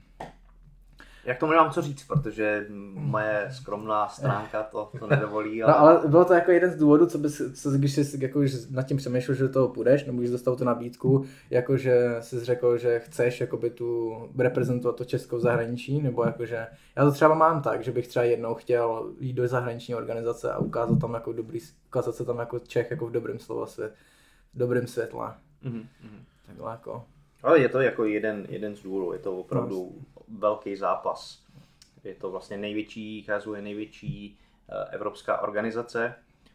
Jak tomu nemám co říct, protože moje skromná stránka to, to nedovolí. Ale... No ale bylo to jako jeden z důvodů, co bys, co, když jsi jako, nad tím přemýšlel, že do toho půjdeš, nebo když dostal tu nabídku, jako že jsi řekl, že chceš jakoby tu reprezentovat to českou zahraničí, nebo jakože, já to třeba mám tak, že bych třeba jednou chtěl jít do zahraniční organizace a ukázat tam jako dobrý, ukázat se tam jako Čech jako v dobrém slova svět, v dobrém světle. Mm-hmm. Takhle jako. Ale je to jako jeden, jeden z důvodů, je to opravdu no velký zápas. Je to vlastně největší, KSU je největší eh, evropská organizace,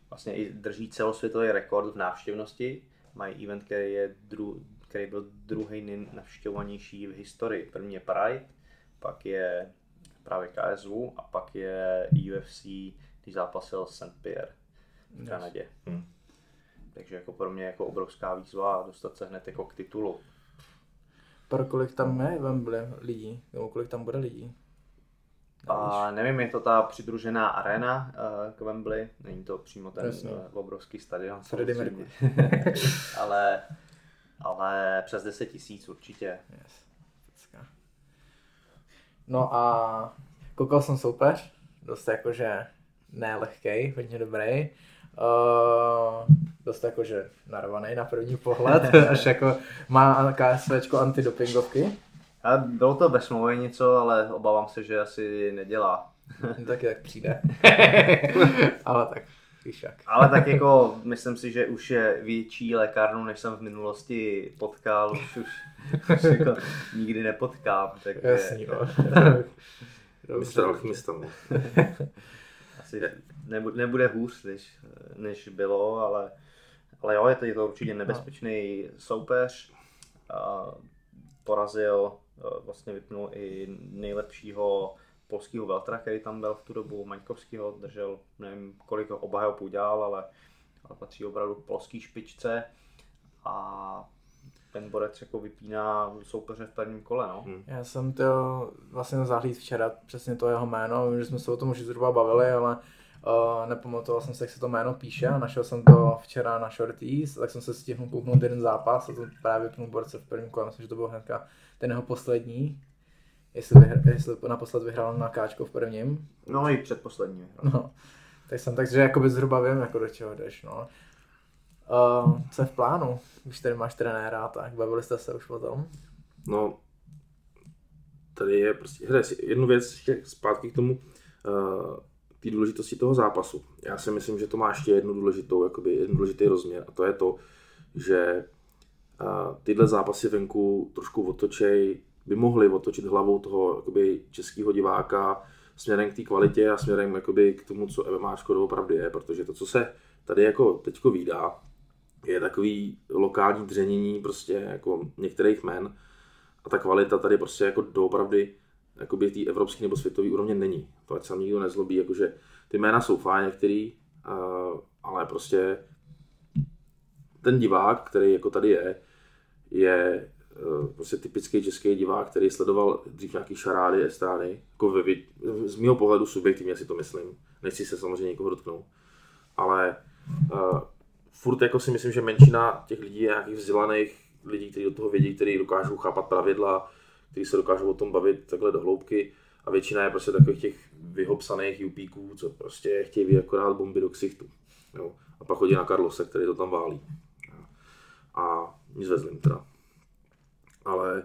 vlastně i drží celosvětový rekord v návštěvnosti. Mají event, který, je dru, který byl druhý nejnavštěvovanější v historii. První je Pride, pak je právě KSU a pak je UFC, když zápasil St. Pierre v Kanadě. Yes. Hmm. Takže jako pro mě jako obrovská výzva dostat se hned jako k titulu. Pro kolik tam je Wembley lidí? Nebo kolik tam bude lidí? A nevím, je to ta přidružená arena uh, k Wembley, není to přímo ten uh, obrovský stadion, ale, ale přes 10 tisíc určitě. Yes. No a koukal jsem soupeř, dost jakože nelehkej, hodně dobrý. Uh, dost jakože narvaný na první pohled, až jako má KSVčko antidopingovky. A bylo to bez mluvy něco, ale obávám se, že asi nedělá. Taky tak přijde. ale tak víš jak. Ale tak jako myslím si, že už je větší lékárnu, než jsem v minulosti potkal, už, už, už jako nikdy nepotkám. Tak Jasný, no. Mistr alchymista. Asi nebude, nebude hůř, než, než bylo, ale ale jo, je to, je to určitě nebezpečný no. soupeř. A porazil, vlastně vypnul i nejlepšího polského veltra, který tam byl v tu dobu, Maňkovského, držel, nevím kolik obhajop udělal, ale, ale patří opravdu k polský špičce a ten borec jako vypíná soupeře v prvním kole, no. Hmm. Já jsem to vlastně zahlíd včera, přesně to jeho jméno, že jsme se o tom už zhruba bavili, ale Uh, nepamatoval jsem si, jak se to jméno píše a našel jsem to včera na Shorties, tak jsem se stihl kouknout jeden zápas a to právě pnul borce v prvním kole, myslím, že to byl hnedka ten jeho poslední, jestli, vyhr, jestli naposled vyhrál na káčko v prvním. No i předposlední. No, tak jsem takže jakoby zhruba vím, jako do čeho jdeš, no. Uh, co je v plánu, když tady máš trenéra, tak bavili jste se už o tom? No, tady je prostě, si jednu věc zpátky k tomu, uh, té důležitosti toho zápasu. Já si myslím, že to má ještě jednu důležitou, jakoby jeden důležitý rozměr a to je to, že tyhle zápasy venku trošku otočej, by mohly otočit hlavou toho jakoby, českého diváka směrem k té kvalitě a směrem jakoby, k tomu, co MMA opravdu je, protože to, co se tady jako teďko výdá, je takový lokální dřenění prostě jako některých men a ta kvalita tady prostě jako doopravdy jakoby té evropské nebo světové úrovně není. To ať se nikdo nezlobí, jakože ty jména jsou fajn některý, uh, ale prostě ten divák, který jako tady je, je uh, prostě typický český divák, který sledoval dřív nějaký šarády, estrády, jako ve, z mého pohledu subjektivně si to myslím, nechci se samozřejmě někoho dotknout, ale uh, furt jako si myslím, že menšina těch lidí je nějakých vzdělaných lidí, kteří do toho vědí, kteří dokážou chápat pravidla, kteří se dokážou o tom bavit takhle do hloubky a většina je prostě takových těch vyhopsaných jupíků, co prostě chtějí akorát bomby do ksichtu. Jo. A pak chodí na Karlose, který to tam válí. A nic vezlim teda. Ale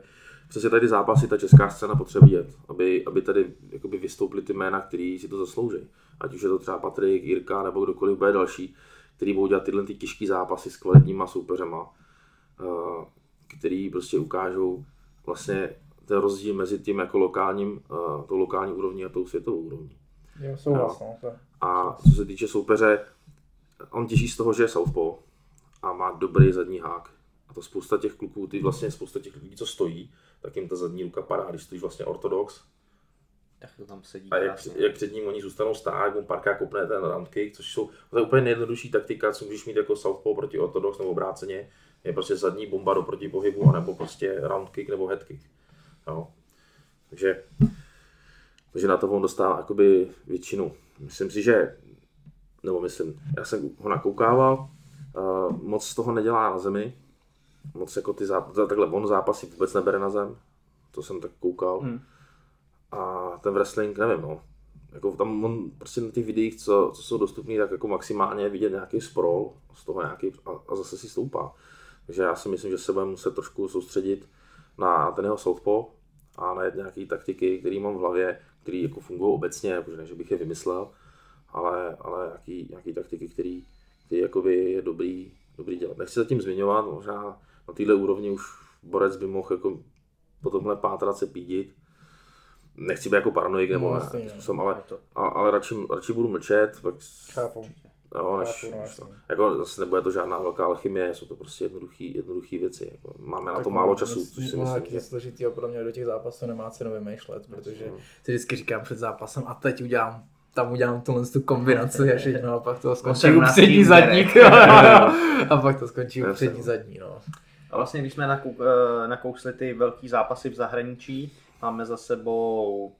přesně tady zápasy ta česká scéna potřebuje jet, aby, aby tady jakoby vystoupily ty jména, který si to zaslouží. Ať už je to třeba Patrik, Jirka nebo kdokoliv bude další, který budou dělat tyhle ty těžké zápasy s kvalitníma soupeřema, eh, který prostě ukážou vlastně ten rozdíl mezi tím jako lokálním, uh, tou lokální úrovní a tou světovou úrovní. Jo, souhlas, no. A co se týče soupeře, on těží z toho, že je southpaw a má dobrý zadní hák. A to spousta těch kluků, ty vlastně spousta těch lidí, co stojí, tak jim ta zadní ruka padá, když stojíš vlastně ortodox. Tak to tam sedí A jak, jak před ním oni zůstanou stát, jak mu parka kopne ten round kick, což jsou to je úplně nejjednodušší taktika, co můžeš mít jako southpaw proti ortodox nebo obráceně, je prostě zadní bomba do protipohybu, anebo prostě round kick nebo head kick. Jo. Takže, takže na to on dostává jakoby většinu. Myslím si, že, nebo myslím, já jsem ho nakoukával, uh, moc z toho nedělá na zemi, moc jako ty záp- takhle on zápasy vůbec nebere na zem, to jsem tak koukal. Hmm. A ten wrestling, nevím, no. Jako tam on prostě na těch videích, co, co jsou dostupné, tak jako maximálně vidět nějaký sprawl, z toho nějaký, a, a zase si stoupá. Takže já si myslím, že se budeme muset trošku soustředit na ten jeho southpaw a na nějaké taktiky, které mám v hlavě, které jako fungují obecně, protože ne, že bych je vymyslel, ale, ale nějaký, nějaký taktiky, které který jakoby je dobrý, dobrý dělat. Nechci zatím zmiňovat, možná na této úrovni už borec by mohl jako po tomhle pátrat se pídit. Nechci být jako paranoik nebo no, ne, jsem, ale, ale, ale radši, radši budu mlčet. Chápu. Jo, než, než to. Jako zase nebude to žádná velká alchymie, jsou to prostě jednoduché jednoduchý věci. Jako, máme tak na to málo času, což si myslím, že... složitý pro mě do těch zápasů nemá cenu vymýšlet, protože si vždycky říkám před zápasem a teď udělám tam udělám tuhle tu kombinaci a všechno a pak to skončí u přední zadní. a pak to skončí u přední zadní. No. A vlastně, když jsme eh, nakousli ty velký zápasy v zahraničí, máme za sebou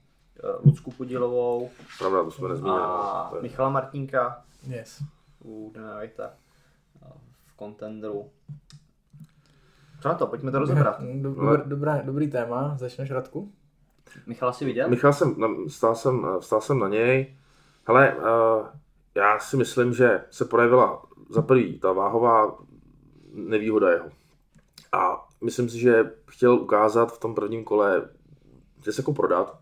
eh, Lucku Podilovou Pravda, to jsme nezmínili. A no, Michala Martinka. Yes. U Dana Whitea v kontendru. Co na to? Pojďme to rozebrat. Dobrý, dobrý, dobrý téma. Začneš Radku? Michal si viděl? Michal jsem, stál jsem, stál jsem na něj. Hele, uh, já si myslím, že se projevila za prvý ta váhová nevýhoda jeho. A myslím si, že chtěl ukázat v tom prvním kole, že se jako prodat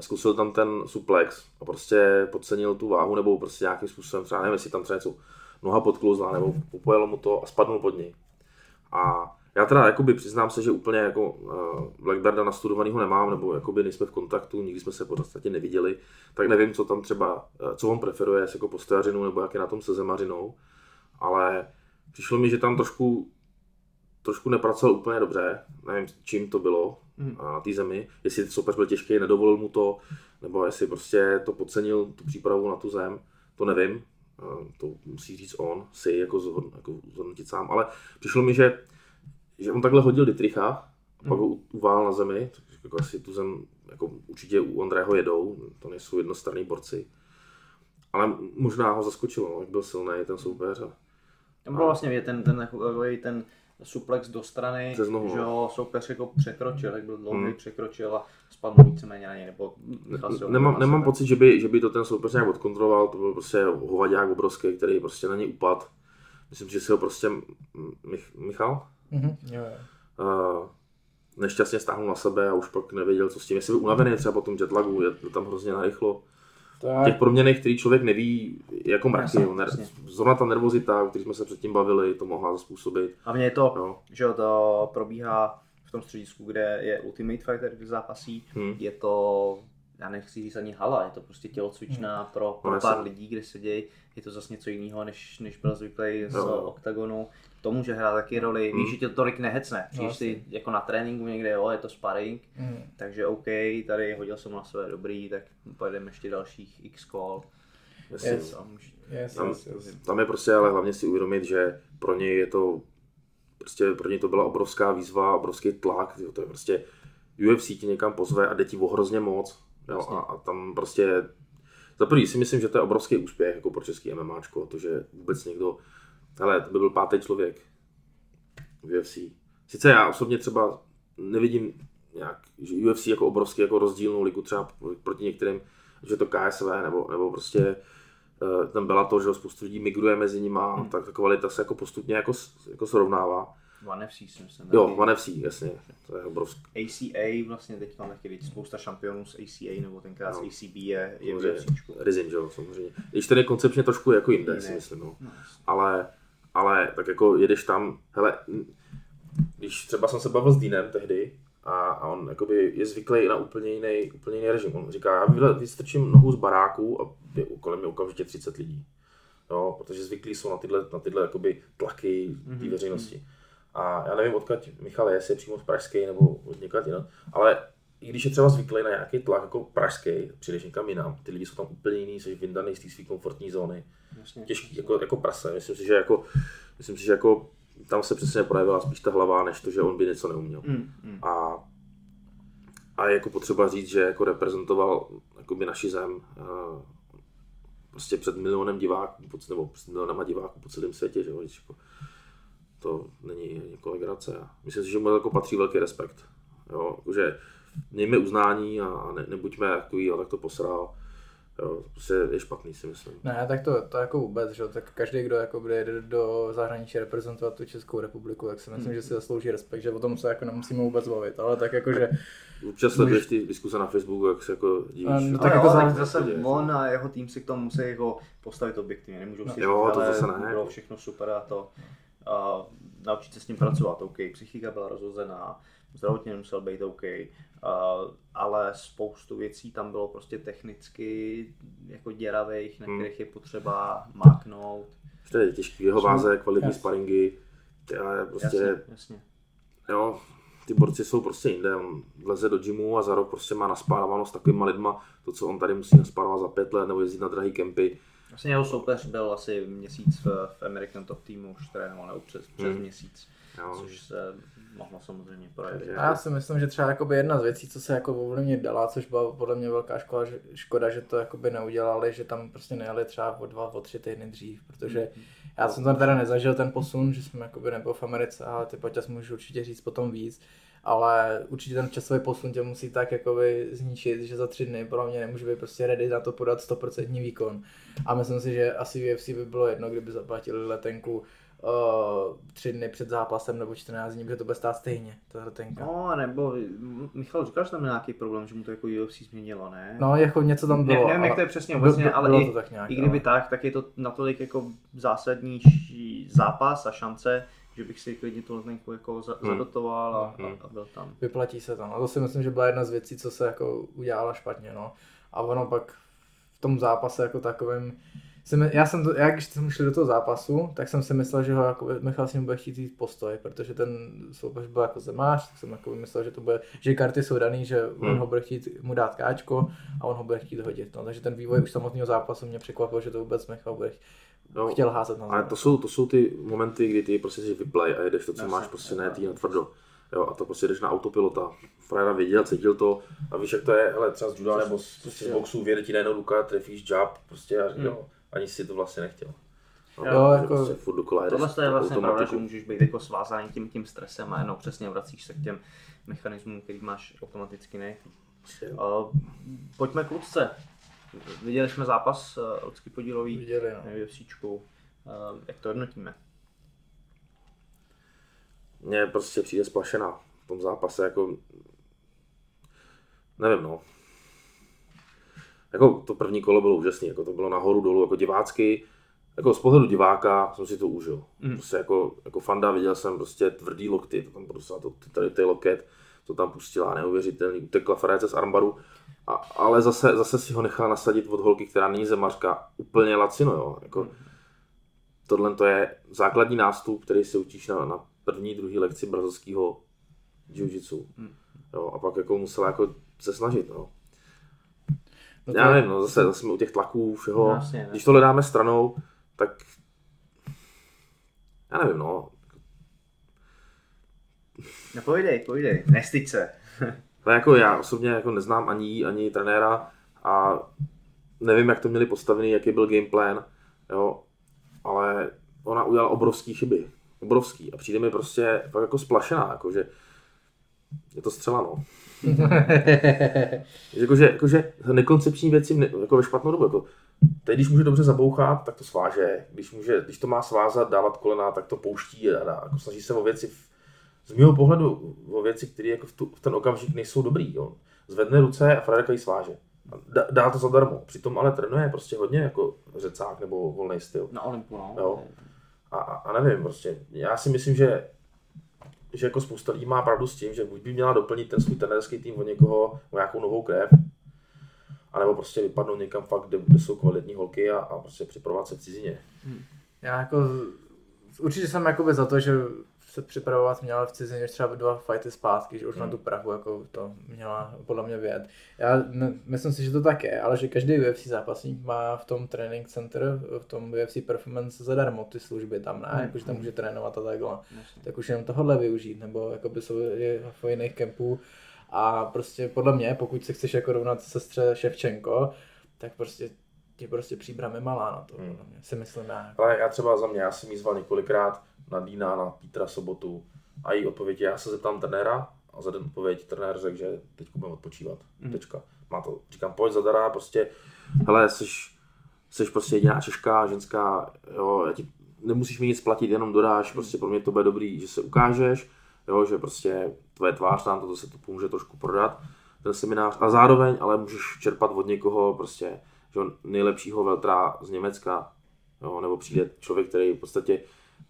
a zkusil tam ten suplex a prostě podcenil tu váhu nebo prostě nějakým způsobem, třeba nevím, jestli tam třeba něco noha podklouzla nebo popojelo mu to a spadnul pod něj. A já teda jakoby přiznám se, že úplně jako uh, Blackberda nastudovanýho nemám, nebo jakoby nejsme v kontaktu, nikdy jsme se podstatě neviděli, tak nevím, co tam třeba, uh, co on preferuje, jestli jako postojařinu, nebo jak je na tom se zemařinou, ale přišlo mi, že tam trošku trošku nepracoval úplně dobře, nevím, čím to bylo mm. na té zemi, jestli soupeř byl těžký, nedovolil mu to, nebo jestli prostě to podcenil, tu přípravu na tu zem, to nevím, to musí říct on, si jako, zhodn, jako zhodnotit sám, ale přišlo mi, že, že on takhle hodil Dietricha, mm. pak ho uvál na zemi, jako asi tu zem, jako určitě u Ondrého jedou, to nejsou jednostranní borci, ale možná ho zaskočilo, no, jak byl silný ten soupeř. A, tam byl vlastně ten, ten, ten, ten suplex do strany, že ho soupeř jako překročil, jak byl dlouhý, hmm. překročil a spadl víceméně na něj, nebo Nemám, nemám pocit, že by, že by to ten soupeř nějak odkontroloval, to byl prostě hovadák obrovský, který prostě na něj upad. Myslím, že si ho prostě Mich, Michal? Mm-hmm. Jo, jo. Uh, nešťastně stáhnul na sebe a už pak nevěděl, co s tím. Jestli byl unavený třeba po tom jetlagu, je tam hrozně narychlo. Tak. Těch proměných, který člověk neví, jako mraky. Ner- zrovna ta nervozita, o které jsme se předtím bavili, to mohla způsobit. Hlavně je to, no. že to probíhá v tom středisku, kde je Ultimate Fighter, kde zápasí. Hmm. Je to, já nechci říct ani hala, je to prostě tělocvičná hmm. pro, pro no, pár lidí, kde sedějí. Je to zase něco jiného, než, než byl zvyklý z no. OKTAGONu to může hrát taky roli. Mm. Víš, že tě to tolik nehecne. No, si jako na tréninku někde, jo, je to sparring, mm. takže OK, tady hodil jsem na sebe dobrý, tak pojedeme ještě dalších x call. Yes, yes, yes, tam, yes, yes. tam je prostě ale hlavně si uvědomit, že pro něj je to prostě pro něj to byla obrovská výzva, obrovský tlak, jo, to je prostě UFC ti někam pozve a jde ti hrozně moc. Jo, a, a, tam prostě za prvý si myslím, že to je obrovský úspěch jako pro český MMAčko, to, že vůbec někdo ale to by byl pátý člověk v UFC. Sice já osobně třeba nevidím nějak, že UFC jako obrovský jako rozdílnou ligu třeba proti některým, že to KSV nebo, nebo prostě uh, ten byla to, že spoustu lidí migruje mezi nimi, hmm. tak ta kvalita se jako postupně jako, jako srovnává. One FC si myslím. Jo, One FC, jasně, to je obrovský. ACA vlastně teď tam taky teď spousta šampionů z ACA nebo tenkrát No. z ACB je, je v. Rizin, že jo, samozřejmě. Když ten je koncepčně trošku jako jinde, si myslím, no. No, ale, ale tak jako jedeš tam, hele, když třeba jsem se bavil s Dýnem tehdy a, a on jakoby je zvyklý na úplně jiný, úplně jiný režim. On říká, já vystrčím nohu z baráku a je kolem mě okamžitě 30 lidí. Jo, protože zvyklí jsou na tyhle, na tyhle jakoby tlaky té Mhm. veřejnosti. A já nevím, odkud Michal je, jestli je přímo z Pražské nebo od někať jinam, ale i když je třeba zvyklý na nějaký tlak jako pražský, přijdeš někam jinam, ty lidi jsou tam úplně jiný, jsi vyndaný z té své komfortní zóny Jasně. těžký, jako, jako prase. Myslím si, že jako, myslím si, že jako tam se přesně projevila spíš ta hlava, než to, že on by něco neuměl. Mm, mm. A, a je jako potřeba říct, že jako reprezentoval jakoby naši zem eh, prostě před milionem diváků, nebo před milionama diváků po celém světě, že jo, jako, to není jako legrace. Myslím si, že mu jako patří velký respekt. Jo, že mějme uznání a, ne, nebuďme takový, a tak to posral. Jo, prostě je špatný, si myslím. Ne, tak to, to jako vůbec, že jo, tak každý, kdo jako bude jde do zahraničí reprezentovat tu Českou republiku, tak si myslím, že si zaslouží respekt, že o tom se jako nemusíme vůbec bavit, ale tak jako, že Občas sleduješ ty diskuse na Facebooku, jak se jako divíš. A, no, No tak jako jo, za- tak zase on a jeho tým si k tomu musí jako postavit objektivně. Nemůžou si Jo, říct, to zase ne. bylo všechno super a to. A naučit se s tím pracovat, OK. Psychika byla rozhozená, zdravotně nemusel být OK, a, ale spoustu věcí tam bylo prostě technicky jako děravých, na Hmm. kterých je potřeba máknout. To je těžký, jeho váze, kvalitní Jasně. sparingy, to je prostě, Jasně, jasně. jo, ty borci jsou prostě jinde, on vleze do gymu a za rok prostě má naspárováno s takovýma lidma, to, co on tady musí naspárovat za pět let, nebo jezdit na drahý kempy, Vlastně jeho soupeř byl asi měsíc v, v American Top Teamu, už trénoval nebo přes, přes Hmm. měsíc, jo. což se mohlo samozřejmě projevit. A já si myslím, že třeba jakoby jedna z věcí, co se jako ovlivnit dala, což byla podle mě velká škoda, že, škoda, že to jakoby neudělali, že tam prostě nejeli třeba o dva, o tři týdny dřív, protože já jsem tam teda nezažil ten posun, že jsem jakoby nebyl v Americe, ale ty Paťas můžu určitě říct potom víc, ale určitě ten časový posun tě musí tak jakoby zničit, že za tři dny podle mě nemůže být prostě ready na to podat 100% výkon. A myslím si, že asi UFC by bylo jedno, kdyby zaplatili letenku uh, tři dny před zápasem nebo 14 dní, protože to bude stát stejně, ta letenka. No, nebo Michal říkal, že tam měl nějaký problém, že mu to jako UFC změnilo, ne? No, jako něco tam bylo. ne, nevím, jak ale- to je přesně obecně, byl- ale bylo i, to tak nějak, i kdyby ale- tak, tak je to natolik jako zásadnější zápas a šance, že bych si klidně tu letenku jako za, Hmm. zadotoval a, Hmm. a, a byl tam. Vyplatí se tam. A to si myslím, že byla jedna z věcí, co se jako udělala špatně, no. A ono pak v tom zápase jako takovým, my, já jsem to, já když jsme šli do toho zápasu, tak jsem si myslel, že ho jako Michal s ním bude chtít jít postoj, protože ten soupeř byl jako zemář, tak jsem jako myslel, že to bude, že karty jsou daný, že on Hmm. ho bude chtít mu dát káčko a on ho bude chtít hodit. No, takže ten vývoj už samotného zápasu mě překvapil, že to vůbec Michal bude No, chtěl házet na Ale to jsou, to jsou ty momenty, kdy ty prostě si vyplay a jedeš to, co Jasně, máš, prostě ne jasně. ty na tvrdo. Jo, a to prostě jdeš na autopilota. Frajera věděl, cítil to a víš, jak to je, hele, třeba z juda nebo z, prostě z boxu vyjede ti najednou ruka, trefíš jab, prostě a Hmm. Ani si to vlastně nechtěl. No, Jo, jako- prostě furt dokola jedeš Tohle to je vlastně pravda, že můžeš být jako svázaný tím, tím stresem a jenom přesně vracíš se k těm mechanismům, který máš automaticky ne. Uh, pojďme k Lucce. Viděli jsme zápas uh, Lucky podílový Viděli, no. UFCčku. Uh, jak to hodnotíme? Mně prostě přijde splašená v tom zápase, jako nevím no. Jako to první kolo bylo úžasné, jako to bylo nahoru dolů, jako divácky, jako z pohledu diváka jsem si to užil. Mm. Prostě jako, jako fanda viděl jsem prostě tvrdý lokty, to tam prostě to, tady ty loket, to tam pustila neuvěřitelný, utekla Ferece z armbaru, a, ale zase, zase si ho nechala nasadit od holky, která není zemařka, úplně lacino, jo. Jako, tohle to je základní nástup, který se učíš na, na první, druhý lekci brazilského jiu-jitsu. Hmm. Jo, a pak jako musela jako se snažit, no. No to, Já nevím, no, zase, zase jsme u těch tlaků, všeho. No, ne. Když tohle dáme stranou, tak já nevím, no. No pojdej, pojdej, nestyď se. Ale jako já osobně jako neznám ani jí, ani trenéra a nevím, jak to měli postavený, jaký byl game plan, jo, ale ona udělala obrovský chyby. Obrovský. A přijde mi prostě fakt jako splašená, jakože je to střela, no. Jakože, jakože nekoncepční věci ne- jako ve špatnou dobu. Jako, teď, když může dobře zabouchat, tak to sváže. Když, může, když to má svázat, dávat kolena, tak to pouští a dá, jako snaží se o věci, v, z mého pohledu, o věci, které jako v, tu, v, ten okamžik nejsou dobrý. Jo. Zvedne ruce a Frederika ji sváže. Dá, dá, to zadarmo. Přitom ale trénuje prostě hodně jako řecák nebo volný styl. Na Olympu, no. Jo. A, a, nevím, prostě. Já si myslím, že že jako spousta lidí má pravdu s tím, že buď by měla doplnit ten svůj trenerský tým o někoho, o nějakou novou krev, anebo prostě vypadnout někam fakt, kde, kde jsou kvalitní holky a, a prostě připravovat se v cizině. Hmm. Já jako určitě jsem jakoby za to, že se připravovat měla v cizině třeba dva fighty zpátky, že už hmm. na tu Prahu jako to měla podle mě vědět. Já ne, myslím si, že to tak je, ale že každý UFC zápasník má v tom training center, v tom UFC performance zadarmo ty služby tam, ne? Hmm. Jako, že tam může trénovat a takhle. Hmm. Tak už jenom tohle využít, nebo jako by jsou v jiných kempů. A prostě podle mě, pokud se chceš jako rovnat sestře Ševčenko, tak prostě je prostě příbramy malá na to, hmm. si myslím já. Ale já třeba za mě, já jsem jí zval několikrát na Dýna, na Petra Sobotu a její odpověď já se zeptám trenéra a za den odpověď trenér řekl, že teď budeme odpočívat. Hmm. Tečka. Má to, říkám, pojď zadara, prostě, hele, jsi, jsi prostě jediná češká, ženská, jo, já ti nemusíš mi nic platit, jenom dodáš, prostě pro mě to bude dobrý, že se ukážeš, jo, že prostě tvoje tvář nám to se to pomůže trošku prodat, ten seminář, a zároveň ale můžeš čerpat od někoho prostě, že nejlepšího veltra z Německa, jo, nebo přijde člověk, který v podstatě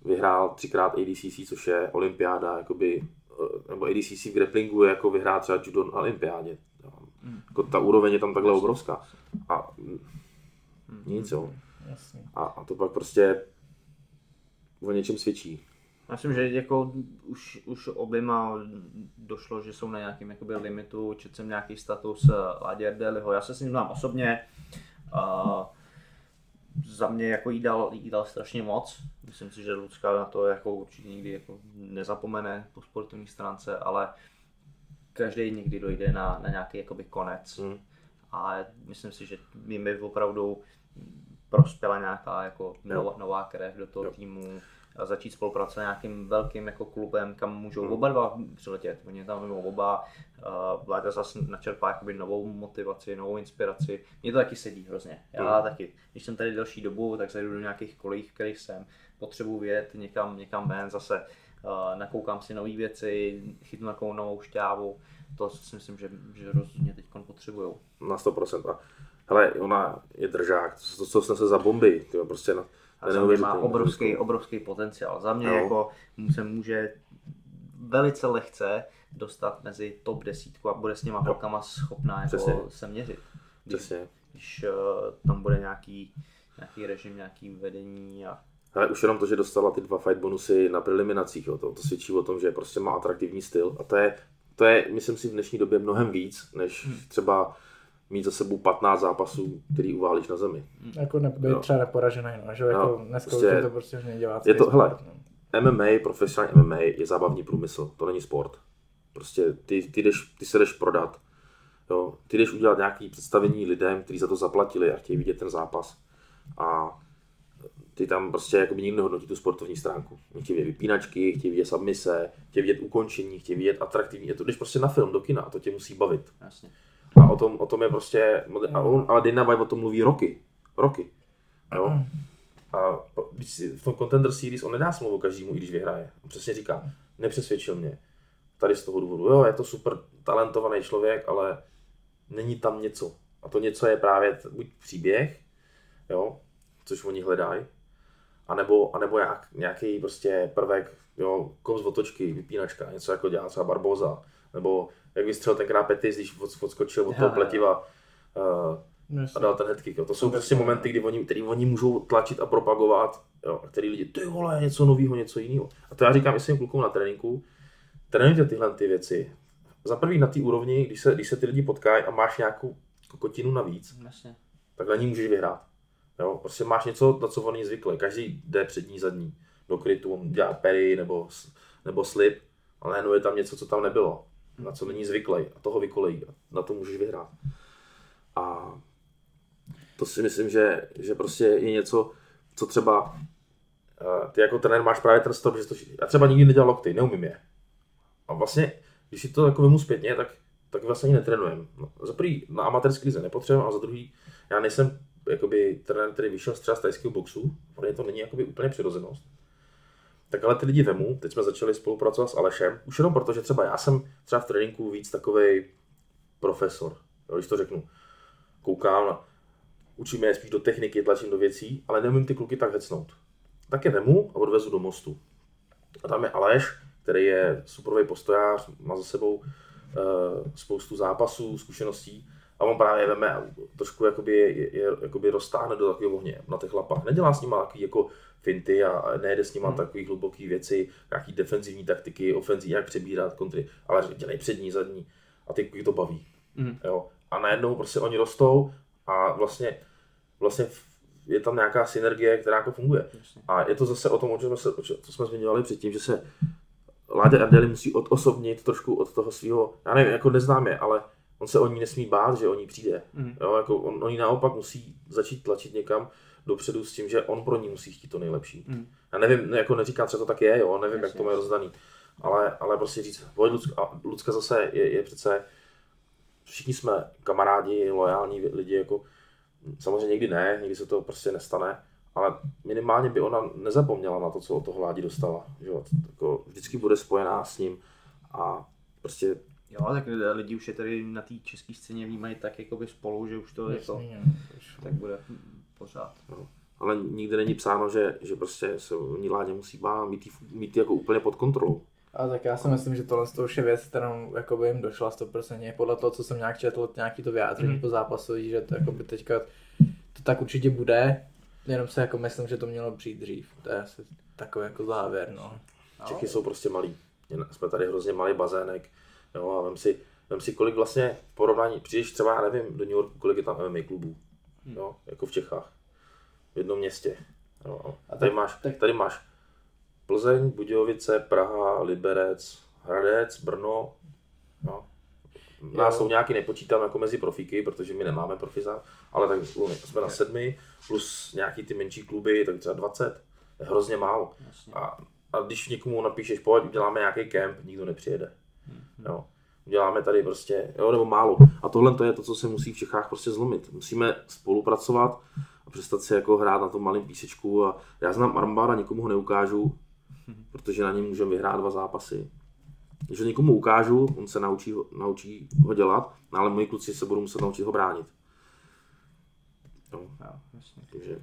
vyhrál třikrát ADCC, což je olympiáda, jakoby, eh, nebo ADCC v grapplingu je jako vyhrát třeba judo na olympiádě. Hmm. Jako ta úroveň je tam takhle obrovská. A hmm. nic, jo. A, a to pak prostě o něčem svědčí. Myslím, že jako už, už oběma došlo, že jsou na nějakém jakoby, limitu, četl jsem nějaký status eh, Ladě Deliho, já se s ním znám osobně, uh, za mě jako jí dal, jí dal strašně moc. Myslím si, že Lucka na to jako určitě nikdy jako nezapomene po sportovní stránce, ale každý někdy dojde na, na nějaký jakoby konec. Hmm. A myslím si, že mi, mi opravdu prospěla nějaká jako nová, nová krev do toho jo. týmu a začít spolupracovat s nějakým velkým jako klubem, kam můžou hmm. oba dva přiletět. Oni tam mimo oba, uh, Vláda zase načerpá jakoby novou motivaci, novou inspiraci. Mně to taky sedí hrozně. Já hmm. taky, když jsem tady delší dobu, tak zajdu do nějakých kolí, v kterých jsem. Potřebuji vědět někam, někam ven, zase uh, nakoukám si nové věci, chytnu takovou novou šťávu. To si myslím, že, že rozhodně teď potřebují. Na 100%. Hele, ona je držák, to, co jsme se za bomby, tyjo, prostě na, a za mě má obrovský, obrovský potenciál. Za mě no. jako se může velice lehce dostat mezi top desítku a bude s těma holkama schopná jako se měřit. Když, Přesně. když uh, tam bude nějaký, nějaký režim, nějaký vedení a ale už jenom to, že dostala ty dva fight bonusy na preliminacích, jo, to, to svědčí o tom, že prostě má atraktivní styl a to je, to je, myslím si, v dnešní době mnohem víc, než hmm. třeba mít za sebou 15 zápasů, který uválíš na zemi. Jako ne, být třeba neporažený, no, že jako no, dneska prostě, to prostě už nedělá. Je to, hele, no. MMA, profesionální MMA je zábavní průmysl, to není sport. Prostě ty, ty, jdeš, ty se jdeš prodat, jo, ty jdeš udělat nějaké představení lidem, kteří za to zaplatili a chtějí vidět ten zápas. A ty tam prostě jako by nikdo nehodnotí tu sportovní stránku. Chtějí vidět vypínačky, chtějí vidět submise, chtějí vidět ukončení, chtějí vidět atraktivní. Je to když prostě na film, do kina a to tě musí bavit. Jasně. A o tom, o tom je prostě, a on, ale Dana White o tom mluví roky. Roky. Jo? A když si, v tom Contender Series on nedá smlouvu každému, i když vyhraje. On přesně říká, nepřesvědčil mě. Tady z toho důvodu, jo, je to super talentovaný člověk, ale není tam něco. A to něco je právě buď příběh, jo, což oni hledají, anebo, anebo nějak, nějaký prostě prvek, jo, kov z otočky, vypínačka, něco jako dělá třeba Barboza, nebo jak vystřelil tenkrát Petis, když odskočil od toho pletiva uh, a dal ten headkick. Jo. To jsou prostě momenty, kdy oni, který oni můžou tlačit a propagovat, jo, a který lidi, ty vole, něco nového, něco jiného. A to já říkám i svým klukům na tréninku, trénujte tyhle ty věci. Za prvý na té úrovni, když se, když se ty lidi potkají a máš nějakou kokotinu navíc, Jasně. tak na ní můžeš vyhrát. Jo, prostě máš něco, na co oni zvykli. Každý jde přední, zadní. Do krytu, on dělá pery nebo, nebo slip, ale najednou je tam něco, co tam nebylo na co není zvyklý a toho vykolejí. Na to můžeš vyhrát. A to si myslím, že, že prostě je něco, co třeba eh, ty jako trenér máš právě ten stop, že to, já třeba nikdy nedělal lokty, neumím je. A vlastně, když si to jako vymu zpětně, tak, tak vlastně ani netrénujem. No, za prvý na amatérské lize nepotřebuji, a za druhý, já nejsem jakoby trenér, který vyšel z třeba z tajského boxu, pro to není jakoby úplně přirozenost. Tak ale ty lidi vemu, teď jsme začali spolupracovat s Alešem, už jenom proto, že třeba já jsem třeba v tréninku víc takový profesor, jo, když to řeknu. Koukám na, učíme je spíš do techniky, tlačím do věcí, ale nemůžu ty kluky tak hecnout. Tak je vemu a odvezu do mostu. A tam je Aleš, který je superový postojář, má za sebou uh, spoustu zápasů, zkušeností a on právě veme a trošku jakoby, je, je, jakoby roztáhne do takového ohně na těch lapách. Nedělá s nimi jako finty a nejde s nimi hmm. takový hluboký věci, nějaký defenzivní taktiky, ofenzivní, jak přebírat kontry, ale dělají přední, zadní a ty to baví. Hmm. Jo. A najednou prostě oni rostou a vlastně, vlastně je tam nějaká synergie, která jako funguje. A je to zase o tom, o čem jsme, co jsme zmiňovali předtím, že se Láďa Ardeli musí odosobnit trošku od toho svého, já nevím, jako neznám je, ale on se o ní nesmí bát, že o ní přijde. Mm. Jo, jako on, on naopak musí začít tlačit někam dopředu s tím, že on pro ní musí chtít to nejlepší. Mm. Já nevím, jako neříkám, co to tak je, jo, nevím, Jasně. jak to má rozdaný, ale, ale prostě říct, pojď Lucka, a Lucka zase je, je přece, všichni jsme kamarádi, lojální lidi, jako samozřejmě někdy ne, někdy se to prostě nestane, ale minimálně by ona nezapomněla na to, co od toho Ládi dostala. Že? Jako vždycky bude spojená s ním a prostě Jo, tak lidi už je tady na té české scéně vnímají tak jako by spolu, že už to je to, tak bude pořád. No. Ale nikde není psáno, že, že prostě se ní Ládě musí bát mít, mít jako úplně pod kontrolou. A tak já si myslím, že tohle to už je věc, kterou jako by jim došla 100%. Podle toho, co jsem nějak četl, nějaký to vyjádření mm. po zápasu, že to jako by teďka to tak určitě bude, jenom se jako myslím, že to mělo přijít dřív. To je asi takový jako závěr, no. Čechy jsou prostě malí. Jsme tady hrozně malý bazének, jo, a vem si, vem si, kolik vlastně v porovnání, přijdeš třeba, já nevím, do New Yorku, kolik je tam MMA klubů, hmm. jo, jako v Čechách, v jednom městě. Jo. A tady, máš, tak... tady máš Plzeň, Budějovice, Praha, Liberec, Hradec, Brno, jo. Nás jsou nějaký nepočítám jako mezi profíky, protože my nemáme profiza, ale tak jsme na sedmi, plus nějaký ty menší kluby, tak třeba 20. Je hrozně málo. A, a když někomu napíšeš, pojď, uděláme nějaký kemp, nikdo nepřijede. Jo. Uděláme tady prostě, jo, nebo málo. A tohle to je to, co se musí v Čechách prostě zlomit. Musíme spolupracovat a přestat si jako hrát na tom malém písečku. A já znám armbára, nikomu ho neukážu, protože na něm můžeme vyhrát dva zápasy. Když ho někomu ukážu, on se naučí, naučí ho dělat, ale moji kluci se budou muset naučit ho bránit. No. Jo, Takže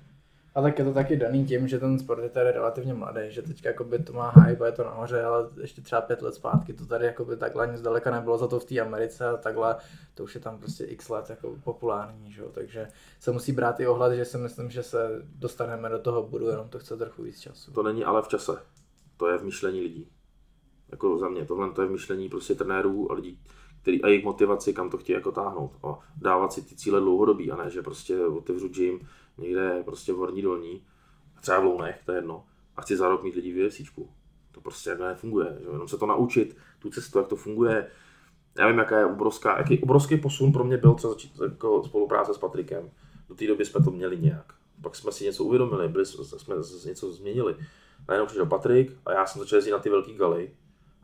a tak je to taky daný tím, že ten sport je tady relativně mladý, že jakoby to má hype, je to nahoře, ale ještě třeba pět let zpátky to tady jakoby takhle nic daleka nebylo, za to v té Americe a takhle to už je tam prostě x let jako populární, že jo? takže se musí brát i ohled, že si myslím, že se dostaneme do toho bodu, jenom to chce trochu víc času. To není ale v čase, to je v myšlení lidí. Jako za mě, tohle to je v myšlení prostě trenérů a lidí, který, a jejich motivaci, kam to chtějí jako táhnout. A dávat si ty cíle dlouhodobí, a ne, že prostě otevřu gym, někde prostě v Horní Dolní, třeba v Lounech, to je jedno, a chci za rok mít lidi v UFCčku. To prostě jako nefunguje, že? jenom se to naučit, tu cestu, jak to funguje. Já vím, jaká je obrovská, jaký obrovský posun pro mě byl třeba začít jako spolupráce s Patrikem. Do té doby jsme to měli nějak. Pak jsme si něco uvědomili, byli, jsme něco změnili. Najednou přišel Patrik a já jsem začal jezdit na ty velké galy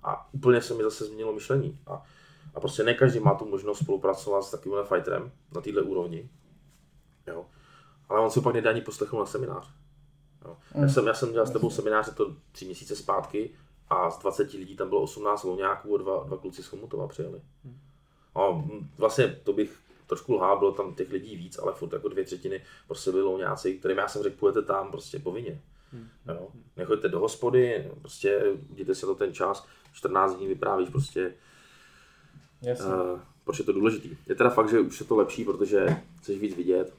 a úplně se mi zase změnilo myšlení. A, a prostě ne každý má tu možnost spolupracovat s takovým fighterem na této úrovni. Jo ale on se pak nedá ani poslechnout na seminář. Jo. Mm. Já, jsem, já jsem dělal s tebou seminář, to tři měsíce zpátky a z 20 lidí tam bylo 18 louňáků a dva, dva kluci z Chomutova přijeli. Mm. A vlastně to bych trošku lhá, bylo tam těch lidí víc, ale furt jako dvě třetiny prostě byli louňáci, kterým já jsem řekl, půjdete tam prostě povinně. Mm. Jo. Nechoďte do hospody, prostě jděte si to ten čas, 14 dní vyprávíš prostě, Jasně. Uh, proč je to důležitý. Je teda fakt, že už je to lepší, protože chceš víc vidět,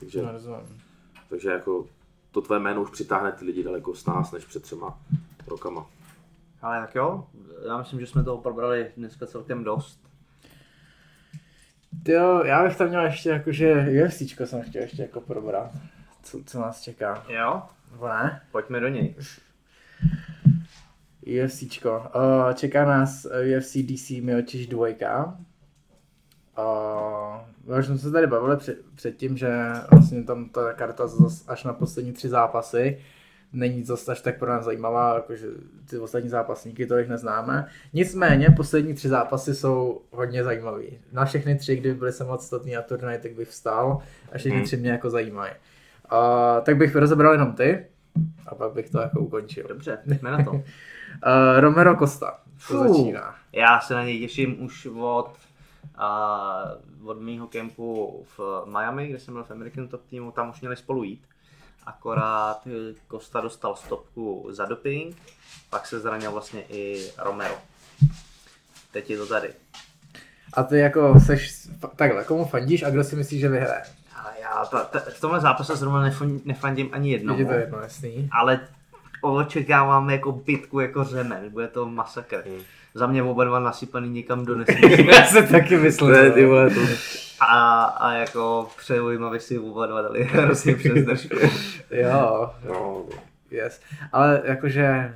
takže, no, takže jako to tvé jméno už přitáhne ty lidi daleko s nás, než před třema rokama. Ale tak jo, já myslím, že jsme toho probrali dneska celkem dost. Jo, já bych tam měl ještě jakože UFCčko jsem chtěl ještě jako probrat. Co, co nás čeká. Jo? Nebo ne? Pojďme do něj. UFCčko. Uh, čeká nás UFC DC Miocic 2. Uh, už jsme se tady bavili před, předtím, že vlastně tam ta karta zas až na poslední tři zápasy, není to až tak pro nás zajímavá, jakože ty ostatní zápasníky tolik neznáme. Nicméně poslední tři zápasy jsou hodně zajímavý. Na všechny tři, kdyby byly samostatný na turnaj, tak bych vstal a všechny tři mě jako zajímají. Uh, tak bych rozebral jenom ty a pak bych to jako ukončil. Dobře, jdeme na to. uh, Romero Costa, to Fuh, začíná. Já se na něj těším už od, uh, od mýho kempu v Miami, kde jsem byl v American Top Teamu, tam už měli spolu jít. Akorát Costa dostal stopku za doping, pak se zranil vlastně i Romero. Teď je to tady. A ty jako seš, takhle, komu fandíš a kdo si myslíš, že vyhraje? já ta, ta, v tomhle zápase zrovna nefandím ani jednou. Je to jedno, jasný. Ale očekávám jako bitku jako řemen, bude to masakr. Hmm. Za mě oba dva nasypaný někam do. Já se taky myslím. Ne, ty vole, to... A, a jako přeju jim, aby si oba dva dali hrozně přes držku. jo, no. yes. Ale jakože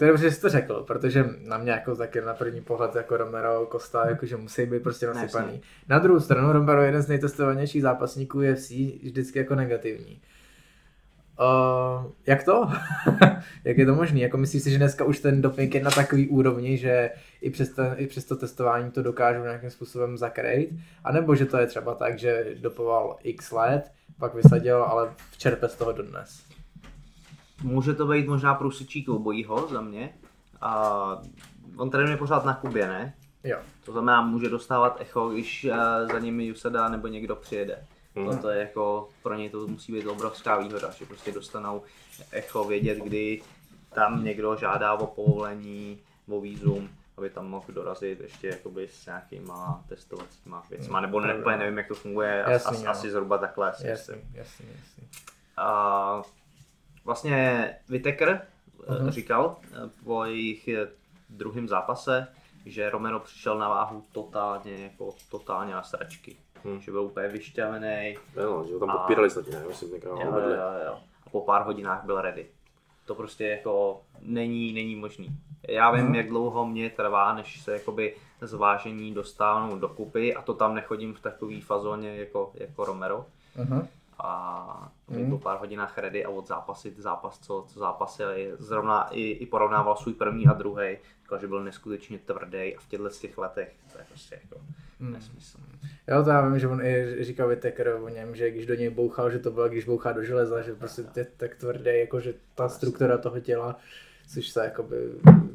to je dobře, že jsi to řekl, protože na mě jako taky na první pohled jako Romero Costa, jakože musí být prostě nasypaný. Na druhou stranu Romero je jeden z nejtestovanějších zápasníků UFC, vždycky jako negativní. Uh, jak to? jak je to možné? Jako myslíš si, že dneska už ten doping je na takový úrovni, že i přes, ten, i přes to testování to dokážou nějakým způsobem zakrýt? A nebo že to je třeba tak, že dopoval x let, pak vysadil, ale včerpe z toho dodnes? Může to být možná průsečí koubojího za mě. A on trénuje pořád na Kubě, ne? Jo. To znamená, může dostávat echo, když eh, za nimi Usada nebo někdo přijede. Mm. To je jako, pro něj to musí být obrovská výhoda, že prostě dostanou echo vědět, kdy tam někdo žádá o povolení, o výzum, aby tam mohl dorazit ještě jakoby s nějakýma testovacíma věcma, nebo ne, úplně nevím, jak to funguje, jasný, asi, asi zhruba takhle. Jasný, jasný, jasný, jasný. A Vlastně Whittaker uh-huh. říkal eh, po jejich eh, druhém zápase, že Romero přišel na váhu totálně, jako totálně na sračky. Hmm. Že byl úplně vyšťavený. Jo, že ho tam podpírali snad, ne? Myslím, jo, jo, jo, jo. A po pár hodinách byl ready. To prostě jako není, není možný. Já vím, hmm. jak dlouho mě trvá, než se jakoby zvážení dostávanou do kupy a to tam nechodím v takové fazóně jako, jako Romero. Uh-huh a mm. po pár hodinách ready a od zápasit zápas, co, co zápasil, zrovna i, i porovnával svůj první a druhý, říkal, že byl neskutečně tvrdý a v těchto těch letech to je prostě jako mm. nesmysl. Jo, to já vím, že on i říkal Whittaker o něm, že když do něj bouchal, že to bylo, když bouchá do železa, že prostě je tak tvrdý, jako že ta struktura toho těla což se jakoby